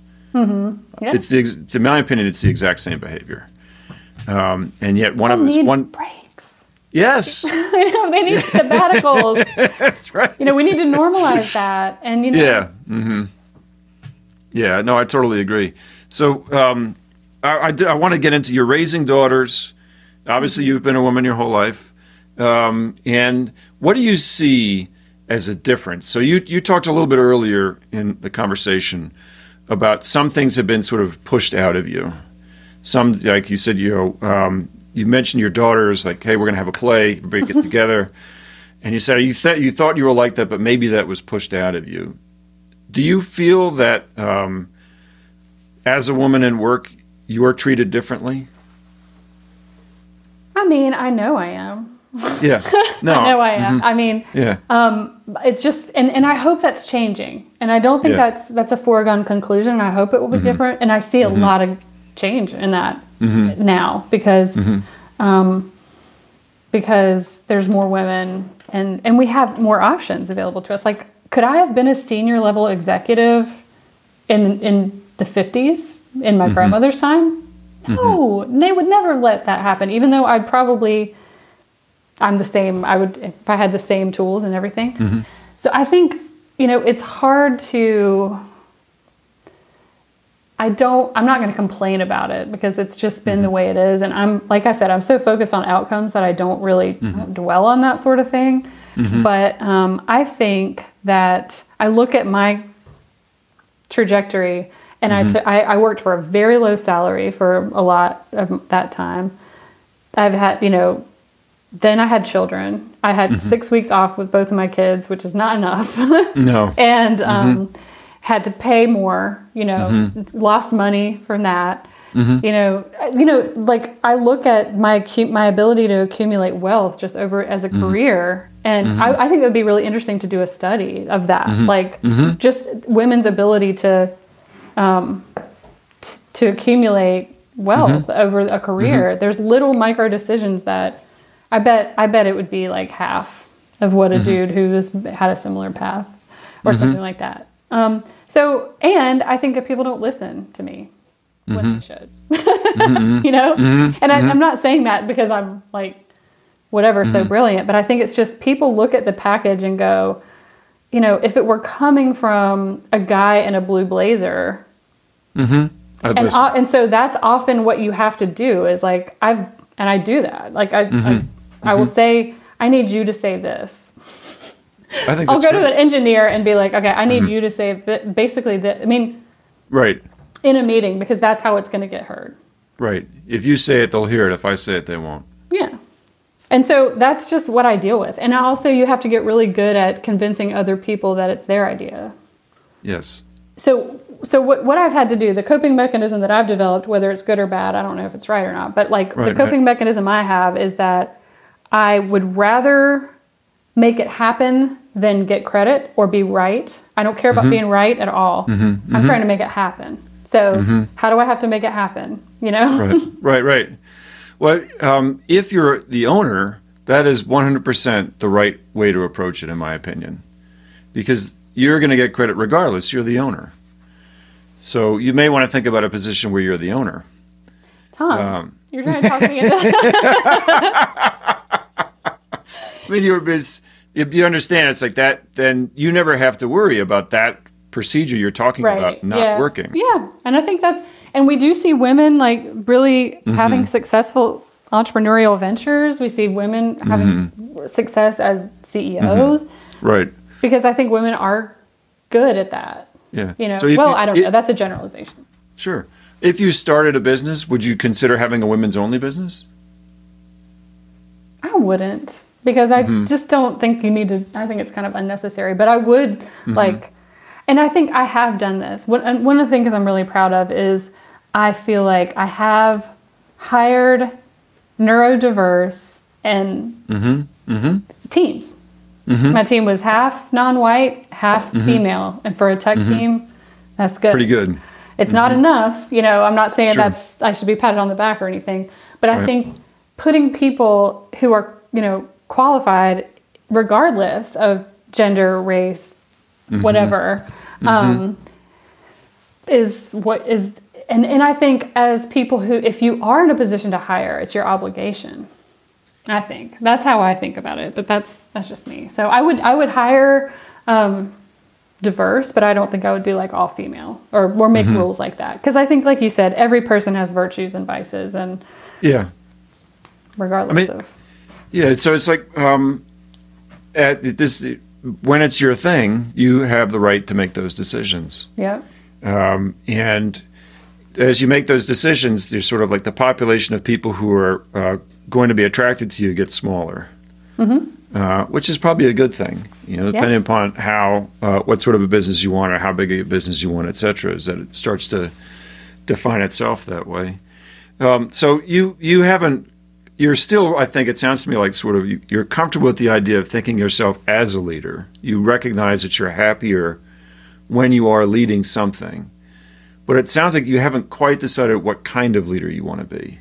Yeah. It's the, to my opinion, it's the exact same behavior. Um, and yet one of us, one, breaks. Yes, You know, they need sabbaticals. that's right. you know, we need to normalize that. And you know, Yeah. hmm Yeah. No, I totally agree. So um, I, I, do- I want to get into you're raising daughters. Obviously, you've been a woman your whole life. Um, and what do you see as a difference? So you you talked a little bit earlier in the conversation about some things have been sort of pushed out of you. Some, like you said, you know, um, you mentioned your daughters, like, hey, we're going to have a play, everybody get together. And you said you, th- you thought you were like that, but maybe that was pushed out of you. Do you feel that um, as a woman in work, you are treated differently? I mean, I know I am. Yeah. No. I know I am. Mm-hmm. I mean, Yeah. Um, it's just and, and I hope that's changing. And I don't think Yeah. that's that's a foregone conclusion. I hope it will be mm-hmm. different. And I see a mm-hmm. lot of change in that. Mm-hmm. now because mm-hmm. um, because there's more women and and we have more options available to us. Like, could I have been a senior level executive in in the 50s in my mm-hmm. grandmother's time? No, they would never let that happen. Even though I'd probably I'm the same. I would if I had the same tools and everything. So I think you know it's hard to. I don't. I'm not going to complain about it because it's just been the mm-hmm. way it is, and I'm like I said, I'm so focused on outcomes that I don't really mm-hmm. dwell on that sort of thing. Mm-hmm. But um, I think that I look at my trajectory and I took- I, I worked for a very low salary for a lot of that time. I've had you know then i had children. I had six weeks off with both of my kids which is not enough. No. and um, had to pay more you know mm-hmm. lost money from that. Mm-hmm. You know you know like i look at my my ability to accumulate wealth just over as a mm-hmm. career and I, I think it would be really interesting to do a study of that. Like just women's ability to um, t- to accumulate wealth over a career. There's little micro decisions that i bet i bet it would be like half of what a dude who was had a similar path or something like that um, so and i think that people don't listen to me when they mm-hmm. should. Mm-hmm. You know? Mm-hmm. And I, i'm not saying that because i'm like whatever so brilliant but i think it's just people look at the package and go you know if it were coming from a guy in a blue blazer I'd and and so that's often what you have to do is like I've and I do that. Like I I, I will say I need you to say this. I think I'll go to an engineer and be like, okay, I need mm-hmm. you to say that basically that. I mean, Right. in a meeting because that's how it's going to get heard. Right. If you say it, they'll hear it. If I say it, they won't. Yeah. And so that's just what I deal with. And also, you have to get really good at convincing other people that it's their idea. Yes. So, so what, what I've had to do, the coping mechanism that I've developed, whether it's good or bad, I don't know if it's right or not, but like Right, the coping right. mechanism I have is that I would rather make it happen than get credit or be right. I don't care about Mm-hmm. being right at all. I'm trying to make it happen. So, how do I have to make it happen? You know? Mm-hmm. Right. right. Right. Well, um, if you're the owner, that is 100% the right way to approach it, in my opinion, because you're going to get credit regardless. You're the owner. So you may want to think about a position where you're the owner. Tom, Um, you're trying to talk me into I mean, you're, it's, if you understand, it's like that, then you never have to worry about that procedure you're talking about not yeah. working. Yeah. And I think that's, and we do see women like really Mm-hmm. having successful entrepreneurial ventures. We see women having Mm-hmm. success as CEOs Right. because I think women are good at that. Yeah. You know, So well, you- I don't if- know. That's a generalization. Sure. If you started a business, would you consider having a women's only business? I wouldn't because I Mm-hmm. just don't think you need to. I think it's kind of unnecessary. But I would Mm-hmm. like, and I think I have done this. One, and one of the things I'm really proud of is I feel like I have hired neurodiverse and Mm-hmm. teams. My team was half non-white, half female, and for a tech team, that's good. Mm-hmm. Pretty good. It's not enough, you know. I'm not saying Sure. that's I should be patted on the back or anything, but I Right. think putting people who are you know qualified, regardless of gender, race, Mm-hmm. whatever, um, is what is. And, and I think as people who, if you are in a position to hire, it's your obligation. I think that's how I think about it, but that's that's just me. So I would I would hire um, diverse, but I don't think I would do like all female or or make rules like that because I think, like you said, every person has virtues and vices, and Yeah. regardless I mean- of Yeah. So it's like um, at this when it's your thing, you have the right to make those decisions. yeah, Um, and as you make those decisions, there's sort of like the population of people who are uh, going to be attracted to you gets smaller, uh, which is probably a good thing. You know, depending upon how uh, what sort of a business you want or how big a business you want, et cetera, is that it starts to define itself that way. Um, so you you haven't. You're still, I think it sounds to me like sort of you, you're comfortable with the idea of thinking yourself as a leader. You recognize that you're happier when you are leading something but it sounds like you haven't quite decided what kind of leader you want to be.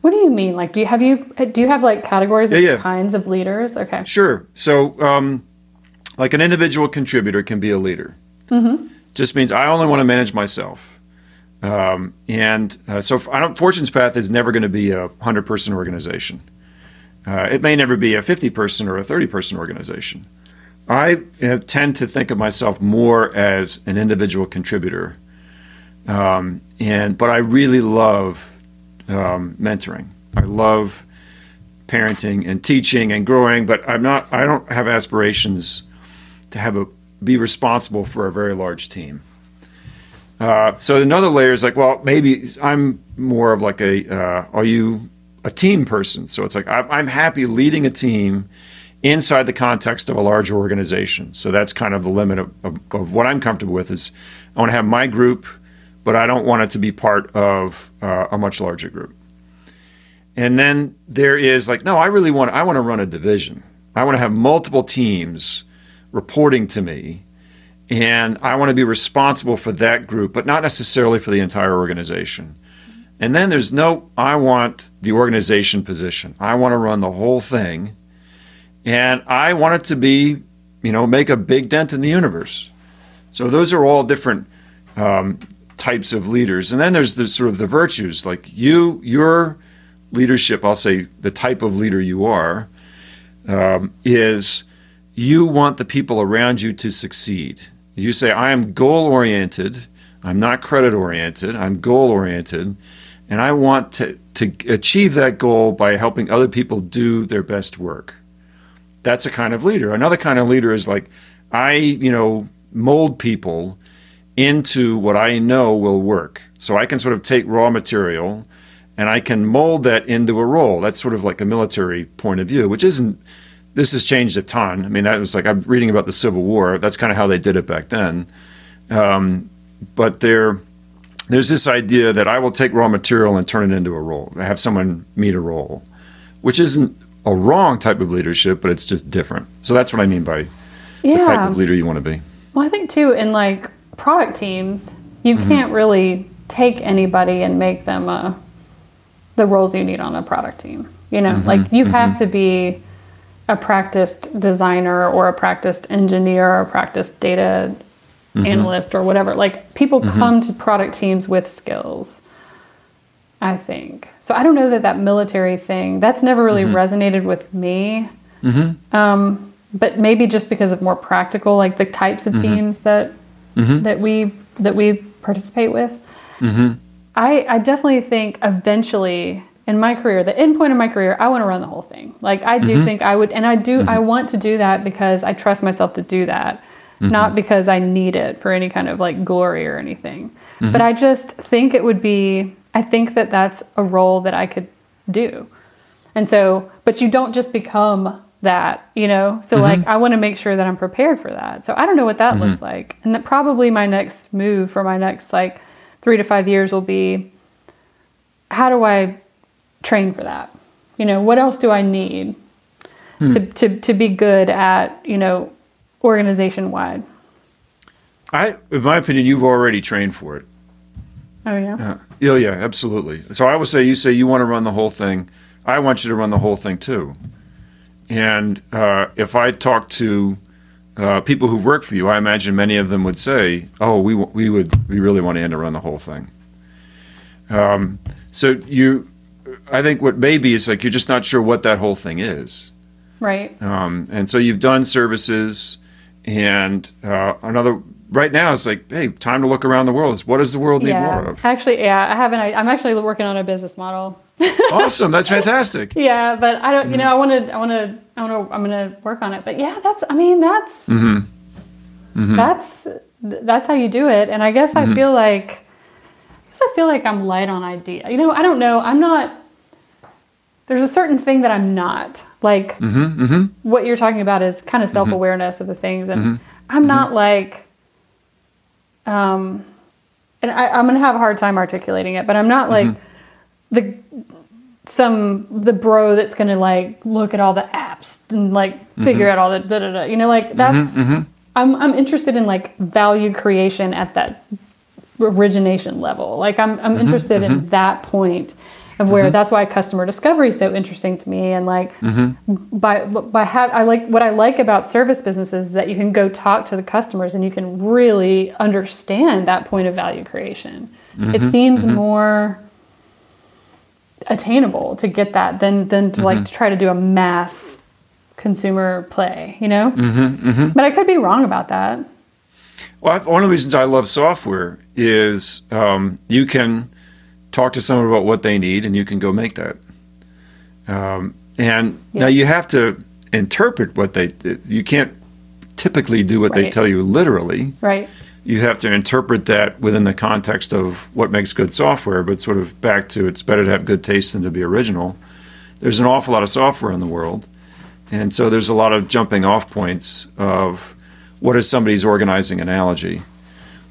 What do you mean? Like, do you have you do you have like categories of Yeah, yeah. kinds of leaders? Okay. Sure. So, um, like an individual contributor can be a leader. Mm-hmm. Just means I only want to manage myself. Um, and uh, so, I don't, Fortune's Path is never going to be a hundred person organization. Uh, it may never be a fifty person or a thirty person organization. I tend to think of myself more as an individual contributor, um, and but I really love um, mentoring. I love parenting and teaching and growing, but I'm not. I don't have aspirations to have a be responsible for a very large team. Uh, so another layer is like, well, maybe I'm more of like a. Uh, are you a team person? So it's like I'm, happy leading a team inside the context of a larger organization. So that's kind of the limit of, of, of what I'm comfortable with. Is I want to have my group, but I don't want it to be part of uh, a much larger group. And then there is like, no, I really want I want to run a division. I want to have multiple teams reporting to me, and I want to be responsible for that group, but not necessarily for the entire organization. And then there's no, I want the organization position. I want to run the whole thing, and I want it to be, you know, make a big dent in the universe. So those are all different um, types of leaders. And then there's the sort of the virtues, like you, your leadership. I'll say the type of leader you are um, is you want the people around you to succeed. You say, I am goal oriented. I'm not credit oriented. I'm goal oriented. And I want to, to achieve that goal by helping other people do their best work. That's a kind of leader. Another kind of leader is like, I, you know, mold people into what I know will work. So I can sort of take raw material and I can mold that into a role. That's sort of like a military point of view, which isn't this has changed a ton. I mean, that was like I'm reading about the Civil War. That's kind of how they did it back then. Um, but there, there's this idea that I will take raw material and turn it into a role. I Have someone meet a role, which isn't a wrong type of leadership, but it's just different. So that's what I mean by the type of leader you want to be. Well, I think too in like product teams, you Mm-hmm. can't really take anybody and make them uh, the roles you need on a product team. You know, Mm-hmm. like you have to be a practiced designer or a practiced engineer or a practiced data Mm-hmm. analyst or whatever. Like people come to product teams with skills. I think so. I don't know that that military thing that's never really Mm-hmm. resonated with me. Um, but maybe just because of more practical, like the types Mm-hmm. of teams that that we that we participate with. Mm-hmm. I I definitely think eventually in my career, the end point of my career, I want to run the whole thing. Like I Mm-hmm. do think I would, and I do I want to do that because I trust myself to do that, Mm-hmm. not because I need it for any kind of like glory or anything. Mm-hmm. But I just think it would be. I think that that's a role that I could do. And so, but you don't just become that, you know? So, like, I want to make sure that I'm prepared for that. So, I don't know what that looks like. And that probably my next move for my next, like, three to five years will be how do I train for that? You know, what else do I need to, to, to be good at, you know, organization wide? I, in my opinion, you've already trained for it. Oh, yeah. Uh, yeah, yeah, absolutely. So I would say you say you want to run the whole thing. I want you to run the whole thing too. And uh, if I talk to uh, people who work for you, I imagine many of them would say, "Oh, we we would we really want Ann to run the whole thing." Um, so you, I think what maybe is like you're just not sure what that whole thing is. Right. Um, and so you've done services, and uh, another right now it's like, hey, time to look around the world. Is what does the world need more of? Actually, yeah, I haven't. I, I'm actually working on a business model. awesome, that's fantastic. Yeah, but I don't. You know, I want to. I want to. I want to. I'm going to work on it. But yeah, that's. I mean, that's. That's that's how you do it. And I guess I feel like. I guess I feel like I'm light on idea. You know, I don't know. I'm not. There's a certain thing that I'm not like. Mm-hmm, mm-hmm. What you're talking about is kind of mm-hmm. self awareness of the things, and I'm not like. Um, and I, I'm gonna have a hard time articulating it, but I'm not like the some the bro that's gonna like look at all the apps and like figure out all the da da da. You know, like that's I'm I'm interested in like value creation at that origination level. Like I'm I'm interested in that point of where mm-hmm. that's why customer discovery is so interesting to me. And like mm-hmm. by by ha- I like what I like about service businesses is that you can go talk to the customers and you can really understand that point of value creation. It mm-hmm. seems more attainable to get that than than to like to try to do a mass consumer play, you know? But I could be wrong about that. Well, one of the reasons I love software is um, you can talk to someone about what they need, and you can go make that. Um, and now you have to interpret what they. You can't typically do what they tell you literally. Right. You have to interpret that within the context of what makes good software. But sort of back to it's better to have good taste than to be original. There's an awful lot of software in the world, and so there's a lot of jumping off points of what is somebody's organizing analogy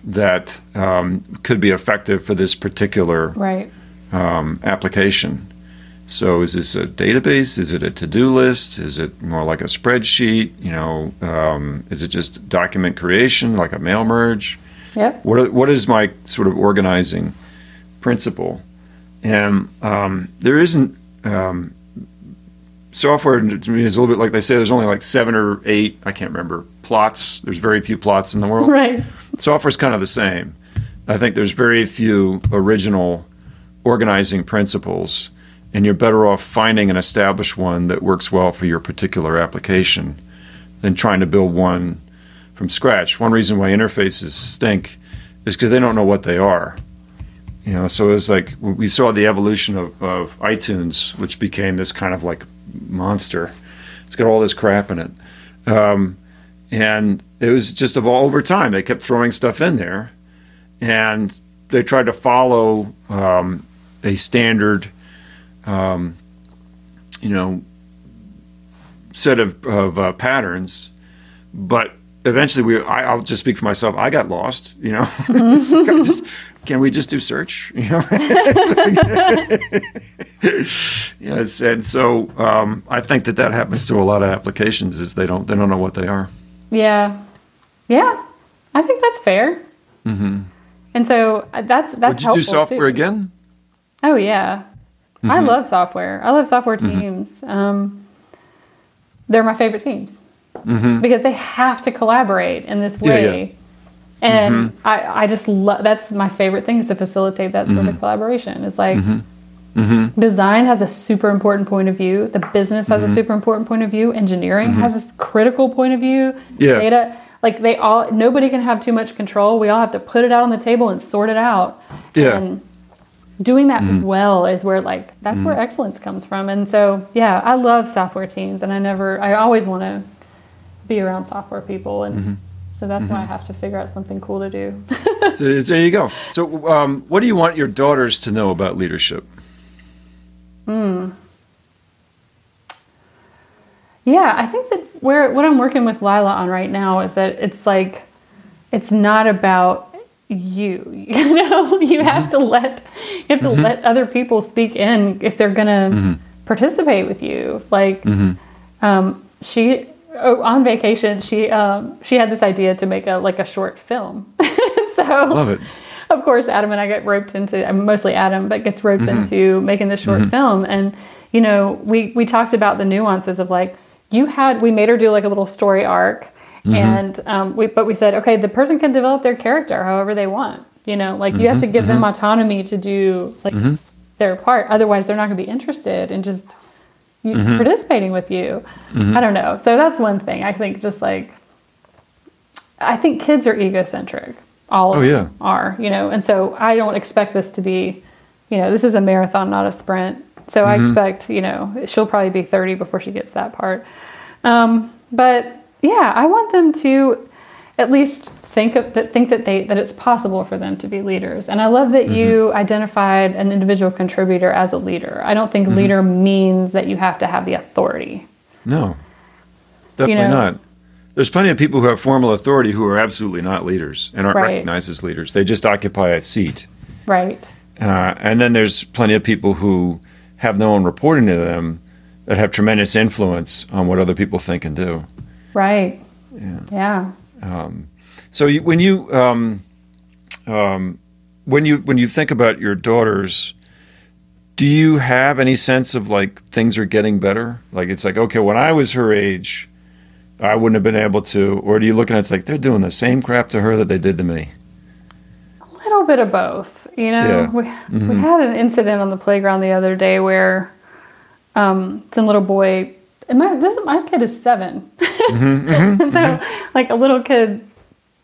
that um, could be effective for this particular Right. um, application. So, is this a database? Is it a to-do list? Is it more like a spreadsheet? You know, um, is it just document creation, like a mail merge? Yep. What what is my sort of organizing principle? And um, there isn't um, software to me is a little bit like they say. There's only like seven or eight. I can't remember plots. There's very few plots in the world Right. Software's kind of the same. I think there's very few original organizing principles, and you're better off finding an established one that works well for your particular application than trying to build one from scratch. One reason why interfaces stink is because they don't know what they are. You know, so it's like we saw the evolution of, of iTunes, which became this kind of like monster. It's got all this crap in it. Um, and it was just of all over time they kept throwing stuff in there. And they tried to follow um, a standard um, you know set of, of uh, patterns. But eventually we I, i'll just speak for myself i got lost you know? Just- can we just do search you know? Yes and so um, i think that that happens to a lot of applications is they don't they don't know what they are Yeah. Yeah. I think that's fair. Mm-hmm. And so uh, that's that's Would you helpful do software too. again? Oh yeah, I Mm-hmm. love software. I love software teams. Um, they're my favorite teams because they have to collaborate in this Mm-hmm. Yeah, yeah. way. And I, I just love that's my favorite thing is to facilitate that sort Mm-hmm. of collaboration. It's like Mm-hmm. design has a super important point of view, the business Mm-hmm. has a mm-hmm. super important point of view, engineering mm-hmm. has a critical point of view, Yeah. data like they all nobody can have too much control. We all have to put it out on the table and sort it out. Yeah. And doing that well is where like that's where excellence comes from and so yeah i love software teams and i never i always want to be around software people and so that's why i have to figure out something cool to do So there you go. So, um, what do you want your daughters to know about leadership? Hmm. yeah i think that where what i'm working with lila on right now is that it's like it's not about you you know? You have mm-hmm. to let you have to mm-hmm. let other people speak in if they're gonna mm-hmm. participate with you. Like um, she oh, on vacation she um, she had this idea to make a like a short film. So Love it. Of course adam and i get roped into I'm mostly adam but gets roped mm-hmm. into making this short mm-hmm. film. And you know we we talked about the nuances of like you had we made her do like a little story arc mm-hmm. and um, we but we said okay the person can develop their character however they want you know like you have to give them autonomy to do like their part. Otherwise they're not going to be interested in just you, participating with you. I don't know. So that's one thing i think just like I think kids are egocentric. All oh, of Oh, yeah. them are, you know, and so I don't expect this to be, you know, this is a marathon, not a sprint. So I mm-hmm. expect, you know, she'll probably be 30 before she gets that part. Um, but yeah, I want them to at least think of that, think that they that it's possible for them to be leaders. And I love that mm-hmm. you identified an individual contributor as a leader. I don't think mm-hmm. leader means that you have to have the authority. No, definitely know- not. There's plenty of people who have formal authority who are absolutely not leaders and aren't Right. recognized as leaders. They just occupy a seat. Right. Uh, and then there's plenty of people who have no one reporting to them that have tremendous influence on what other people think and do. Right. Yeah. Yeah. So you, when you um, um, when you when you think about your daughters, do you have any sense of like things are getting better? Like it's like okay, when I was her age, I wouldn't have been able to, or do you look at it, it's like they're doing the same crap to her that they did to me? A little bit of both. You know, Yeah. we we mm-hmm. had an incident on the playground the other day where um, some little boy. And my this my kid is 7 mm-hmm, and mm-hmm, so like a little kid,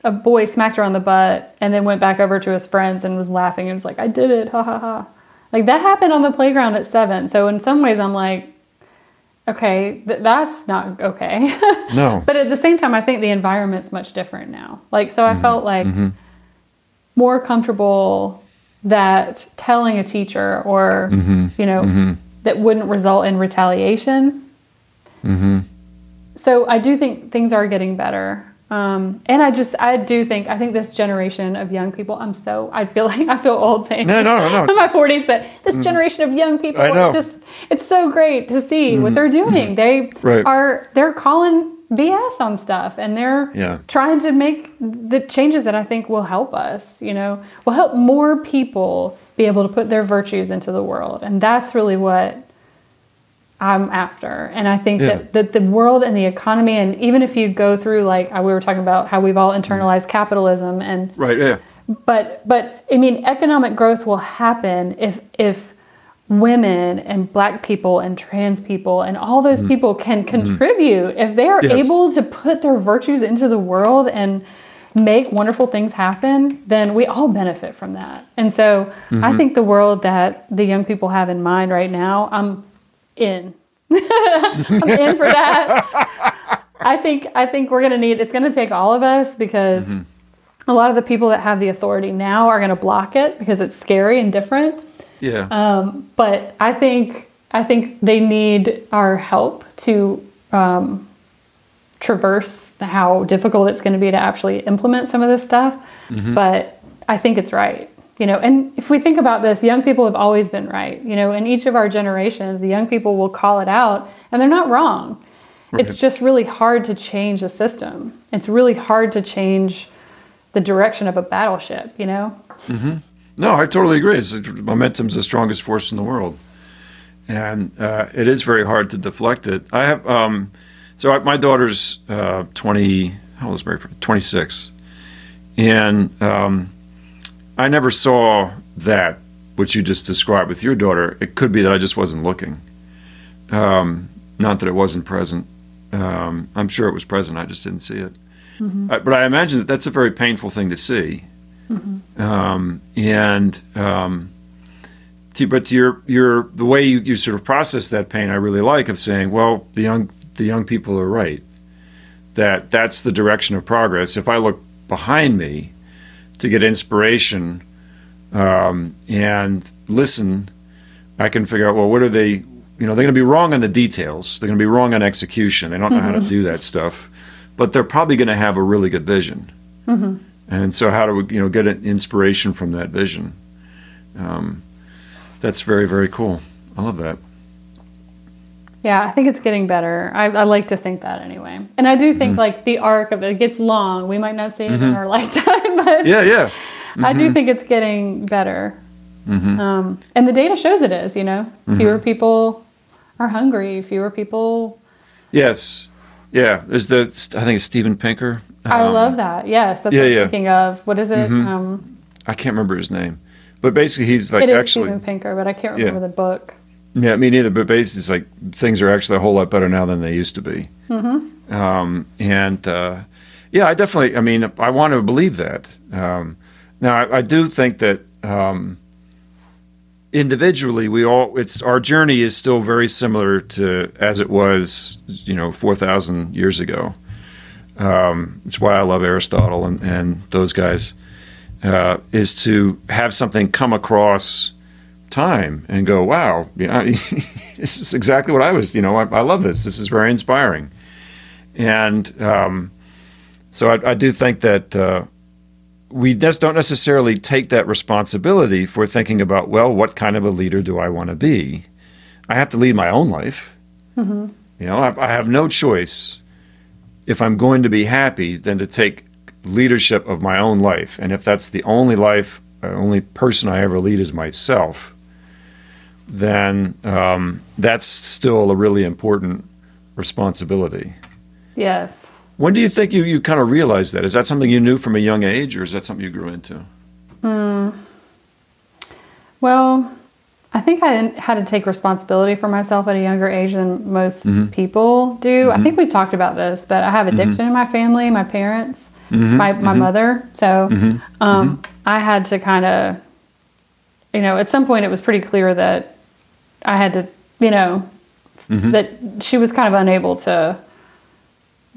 a boy smacked her on the butt and then went back over to his friends and was laughing and was like, "I did it, ha ha ha." Like that happened on the playground at seven. So in some ways, I'm like, okay, th- that's not okay. No. But at the same time, I think the environment's much different now. Like, so I mm-hmm. felt like mm-hmm. more comfortable that telling a teacher or, mm-hmm. you know, that wouldn't result in retaliation. So I do think things are getting better. Um, and I just, I do think, I think this generation of young people, I'm so, I feel like, I feel old saying No, no, no, I'm in my 40s, but this generation of young people, just, it's so great to see what they're doing. They Right. are, they're calling BS on stuff and they're Yeah. trying to make the changes that I think will help us, you know, will help more people be able to put their virtues into the world. And that's really what I'm after. And I think Yeah. that, that the world and the economy, and even if you go through, like uh, we were talking about how we've all internalized capitalism and Right. Yeah. but but I mean economic growth will happen if if women and black people and trans people and all those people can contribute if they are Mm-hmm. Yes. able to put their virtues into the world and make wonderful things happen then we all benefit from that and so Mm-hmm. i think the world that the young people have in mind right now i'm in i'm in for that i think i think we're going to need it's going to take all of us because Mm-hmm. a lot of the people that have the authority now are going to block it because it's scary and different. Yeah. Um, but I think I think they need our help to um, traverse how difficult it's going to be to actually implement some of this stuff. But I think it's right. You know, and if we think about this, young people have always been right. You know, in each of our generations, the young people will call it out, and they're not wrong. It's just really hard to change the system. It's really hard to change the direction of a battleship. You know, No, I totally agree. It's, momentum's the strongest force in the world, and uh, it is very hard to deflect it. I have um, so I, my daughter's uh, twenty. How old is Mary? Twenty six, and um, I never saw that which you just described with your daughter. It could be that I just wasn't looking. Um, not that it wasn't present. Um, I'm sure it was present. I just didn't see it. Uh, but I imagine that that's a very painful thing to see um, and um, to, but to your your the way you, you sort of process that pain, I really like of saying, well, the young the young people are right. That that's the direction of progress. If I look behind me to get inspiration um, and listen, I can figure out well, what are they? You know, they're going to be wrong on the details. They're going to be wrong on execution. They don't know how to do that stuff, but they're probably going to have a really good vision. And so, how do we, you know, get an inspiration from that vision? Um, that's very, very cool. I love that. Yeah, I think it's getting better. I, I like to think that anyway, and I do think like the arc of it gets long. We might not see it in our lifetime, but Yeah, yeah, I do think it's getting better. Um, and the data shows it is. You know, fewer people are hungry. Fewer people. yes, yeah. There's the I think it's Steven Pinker. I Um, love that. Yes, that's yeah, what I'm yeah. thinking of. What is it? Um, I can't remember his name, but basically he's like it is actually. Steven Pinker, but I can't Yeah. remember the book. Yeah, me neither. But basically, it's like things are actually a whole lot better now than they used to be. Mm-hmm. Um, and uh, yeah, I definitely. I mean, I want to believe that. Um, now, I, I do think that um, individually, we all. It's our journey is still very similar to as it was, you know, four thousand years ago. Um, it's why I love Aristotle and, and those guys. Uh, is to have something come across time and go, wow, you know, this is exactly what I was, you know, I, I love this. This is very inspiring. And um, so I, I do think that uh, we just don't necessarily take that responsibility for thinking about, well, what kind of a leader do I want to be? I have to lead my own life. You know, I, I have no choice if I'm going to be happy than to take leadership of my own life. And if that's the only life the only person I ever lead is myself, then um, that's still a really important responsibility. Yes. When do you think you, you kind of realized that? Is that something you knew from a young age, or is that something you grew into? Hmm. Well, I think I had to take responsibility for myself at a younger age than most Mm-hmm. people do. I mm-hmm. think we talked about this, but I have addiction mm-hmm. in my family, my parents, mm-hmm. my, my mother. So um, I had to kind of, you know, at some point it was pretty clear that I had to, you know, mm-hmm. that she was kind of unable to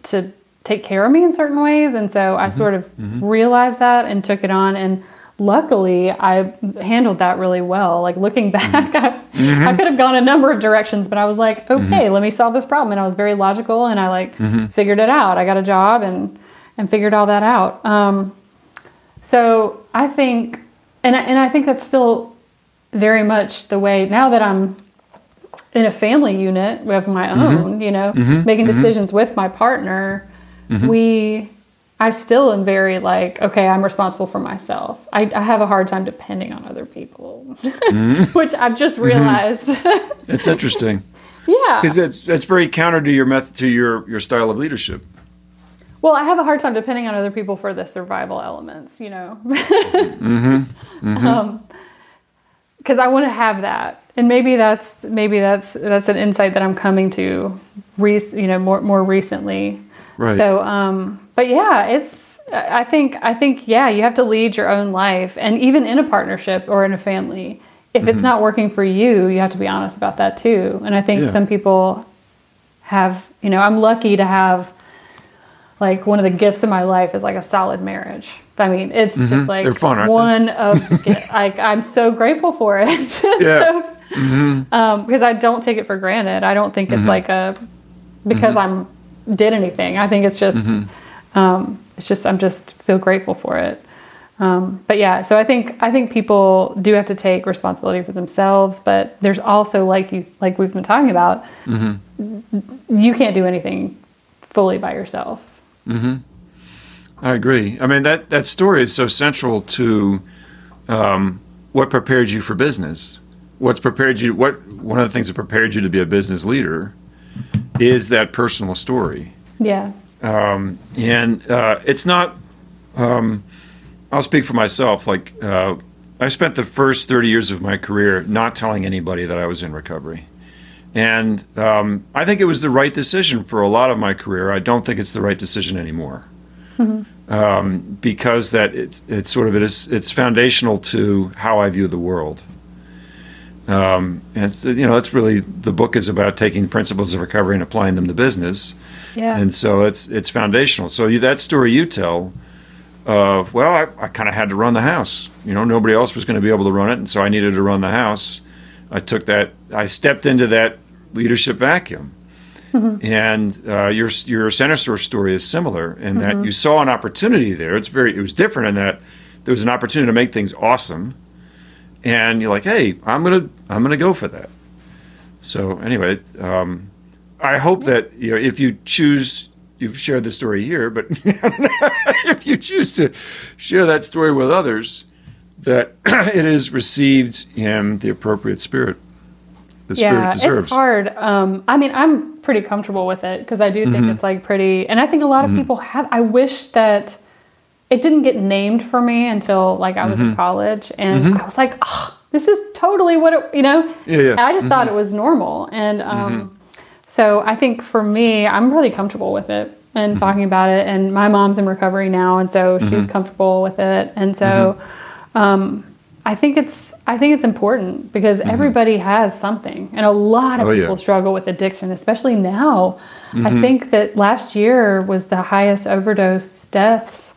to take care of me in certain ways. And so i mm-hmm. sort of mm-hmm. realized that and took it on. And luckily i handled that really well. Like looking back I, I could have gone a number of directions but i was like okay let me solve this problem. And i was very logical and i like figured it out. I got a job and and figured all that out. Um, so i think and I, and i think that's still very much the way now that i'm in a family unit of my mm-hmm. own, you know, mm-hmm. making mm-hmm. decisions with my partner, we, I still am very like, okay, I'm responsible for myself. I, I have a hard time depending on other people, which I've just realized. It's interesting yeah. because it's it's very counter to your method to your your style of leadership. Well, I have a hard time depending on other people for the survival elements, you know. Um, because I want to have that, and maybe that's maybe that's that's an insight that I'm coming to, re- you know, more more recently. Right. So, um, but yeah, it's I think I think yeah, you have to lead your own life, and even in a partnership or in a family, if Mm-hmm. it's not working for you, you have to be honest about that too. And I think Yeah. some people have, you know, I'm lucky to have like one of the gifts in my life is like a solid marriage. I mean, it's just like Mm-hmm. Fun, one of like I'm so grateful for it. Yeah. so, um, because I don't take it for granted. I don't think it's Mm-hmm. like a because I'm did anything. I think it's just Mm-hmm. um, it's just I'm just feel grateful for it. Um, but yeah, so I think I think people do have to take responsibility for themselves, but there's also like you like we've been talking about, Mm-hmm. you can't do anything fully by yourself. I agree. I mean that that story is so central to um, what prepared you for business. What's prepared you? What one of the things that prepared you to be a business leader is that personal story. Yeah. um, and uh, it's not. Um, I'll speak for myself. Like uh, I spent the first thirty years of my career not telling anybody that I was in recovery, and um, I think it was the right decision for a lot of my career. I don't think it's the right decision anymore, um, because that it's it's sort of it is it's foundational to how I view the world. Um, and you know that's really the book is about taking principles of recovery and applying them to business Yeah. and so it's it's foundational. So you, that story you tell of well, I, I kind of had to run the house. You know, nobody else was going to be able to run it, and so I needed to run the house. I took that. I stepped into that leadership vacuum. And uh, your your CenterSource story is similar in that you saw an opportunity there. It's very it was different in that there was an opportunity to make things awesome, and you're like, hey, I'm gonna I'm gonna go for that. So anyway, um, I hope that you know if you choose, you've shared the story here, but if you choose to share that story with others, that it is received in the appropriate spirit, the spirit yeah, it deserves. it's hard. Um, I mean, I'm pretty comfortable with it because I do Mm-hmm. think it's like pretty, and I think a lot of people have. I wish that it didn't get named for me until like I was Mm-hmm. in college, and I was like, oh, this is totally what it, you know. Yeah, yeah. And I just thought it was normal, and um, so I think for me, I'm really comfortable with it and talking about it. And my mom's in recovery now, and so she's comfortable with it, and so. Um, I think it's I think it's important because everybody has something, and a lot of Oh, yeah. people struggle with addiction, especially now. I think that last year was the highest overdose deaths,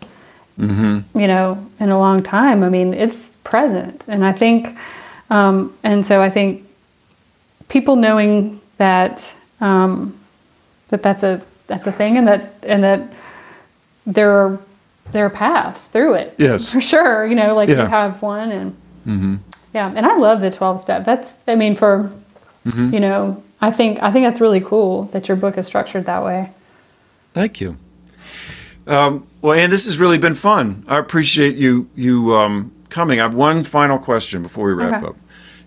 you know, in a long time. I mean, it's present, and I think, um, and so I think people knowing that um, that that's a that's a thing, and that and that there are there are paths through it. Yes. for sure. You know, like you have one, and yeah, and I love the twelve step. That's I mean for you know I think I think that's really cool that your book is structured that way. Thank you. Um, well, Ann, this has really been fun. I appreciate you you um, coming. I have one final question before we wrap Okay. up.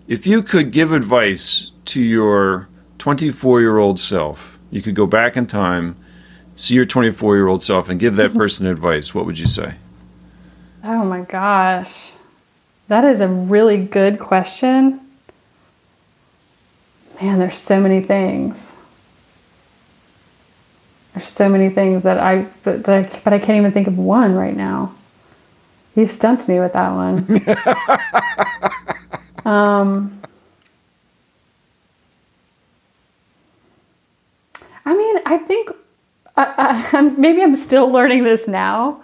If you could give advice to your 24 year old self, you could go back in time, see your 24 year old self, and give that person advice, what would you say? Oh my gosh. That is a really good question. Man, there's so many things. There's so many things that I but, but I but I can't even think of one right now. You've stumped me with that one. um I mean, I think I, I, maybe I'm still learning this now.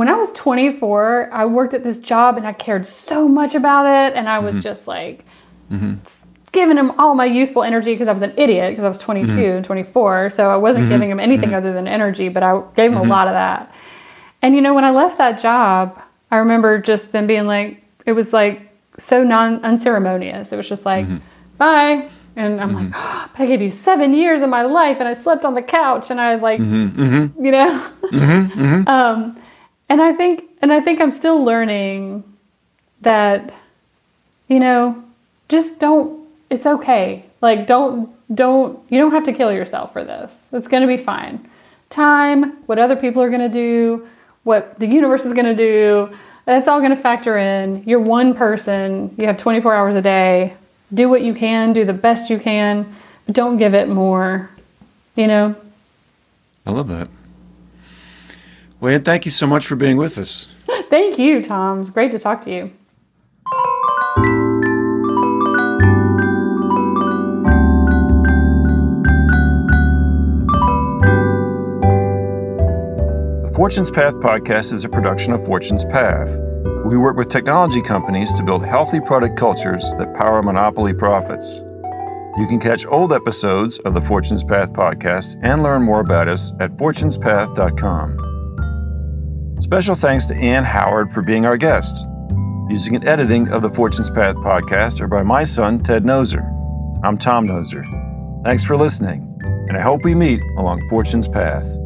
When I was 24, I worked at this job and I cared so much about it. And I was mm-hmm. just like mm-hmm. giving him all my youthful energy because I was an idiot because I was mm-hmm. 22 and 24. So I wasn't giving him anything other than energy, but I gave him a lot of that. And you know, when I left that job, I remember just them being like, it was like so non unceremonious. It was just like, bye. And I'm like, ah, but I gave you seven years of my life and I slept on the couch and I like, you know? um, and I think, and I think I'm still learning that, you know, just don't, it's okay. Like, don't, don't, you don't have to kill yourself for this. It's going to be fine. Time, what other people are going to do, what the universe is going to do, that's all going to factor in. You're one person, you have 24 hours a day. Do what you can, do the best you can, but don't give it more, you know? I love that. Ann, thank you so much for being with us. Thank you, Tom. It's great to talk to you. The Fortune's Path podcast is a production of Fortune's Path. We work with technology companies to build healthy product cultures that power monopoly profits. You can catch old episodes of the Fortune's Path podcast and learn more about us at fortunespath.com. Special thanks to Ann Howard for being our guest. Music and editing of the Fortune's Path podcast are by my son, Ted Noser. I'm Tom Noser. Thanks for listening, and I hope we meet along Fortune's Path.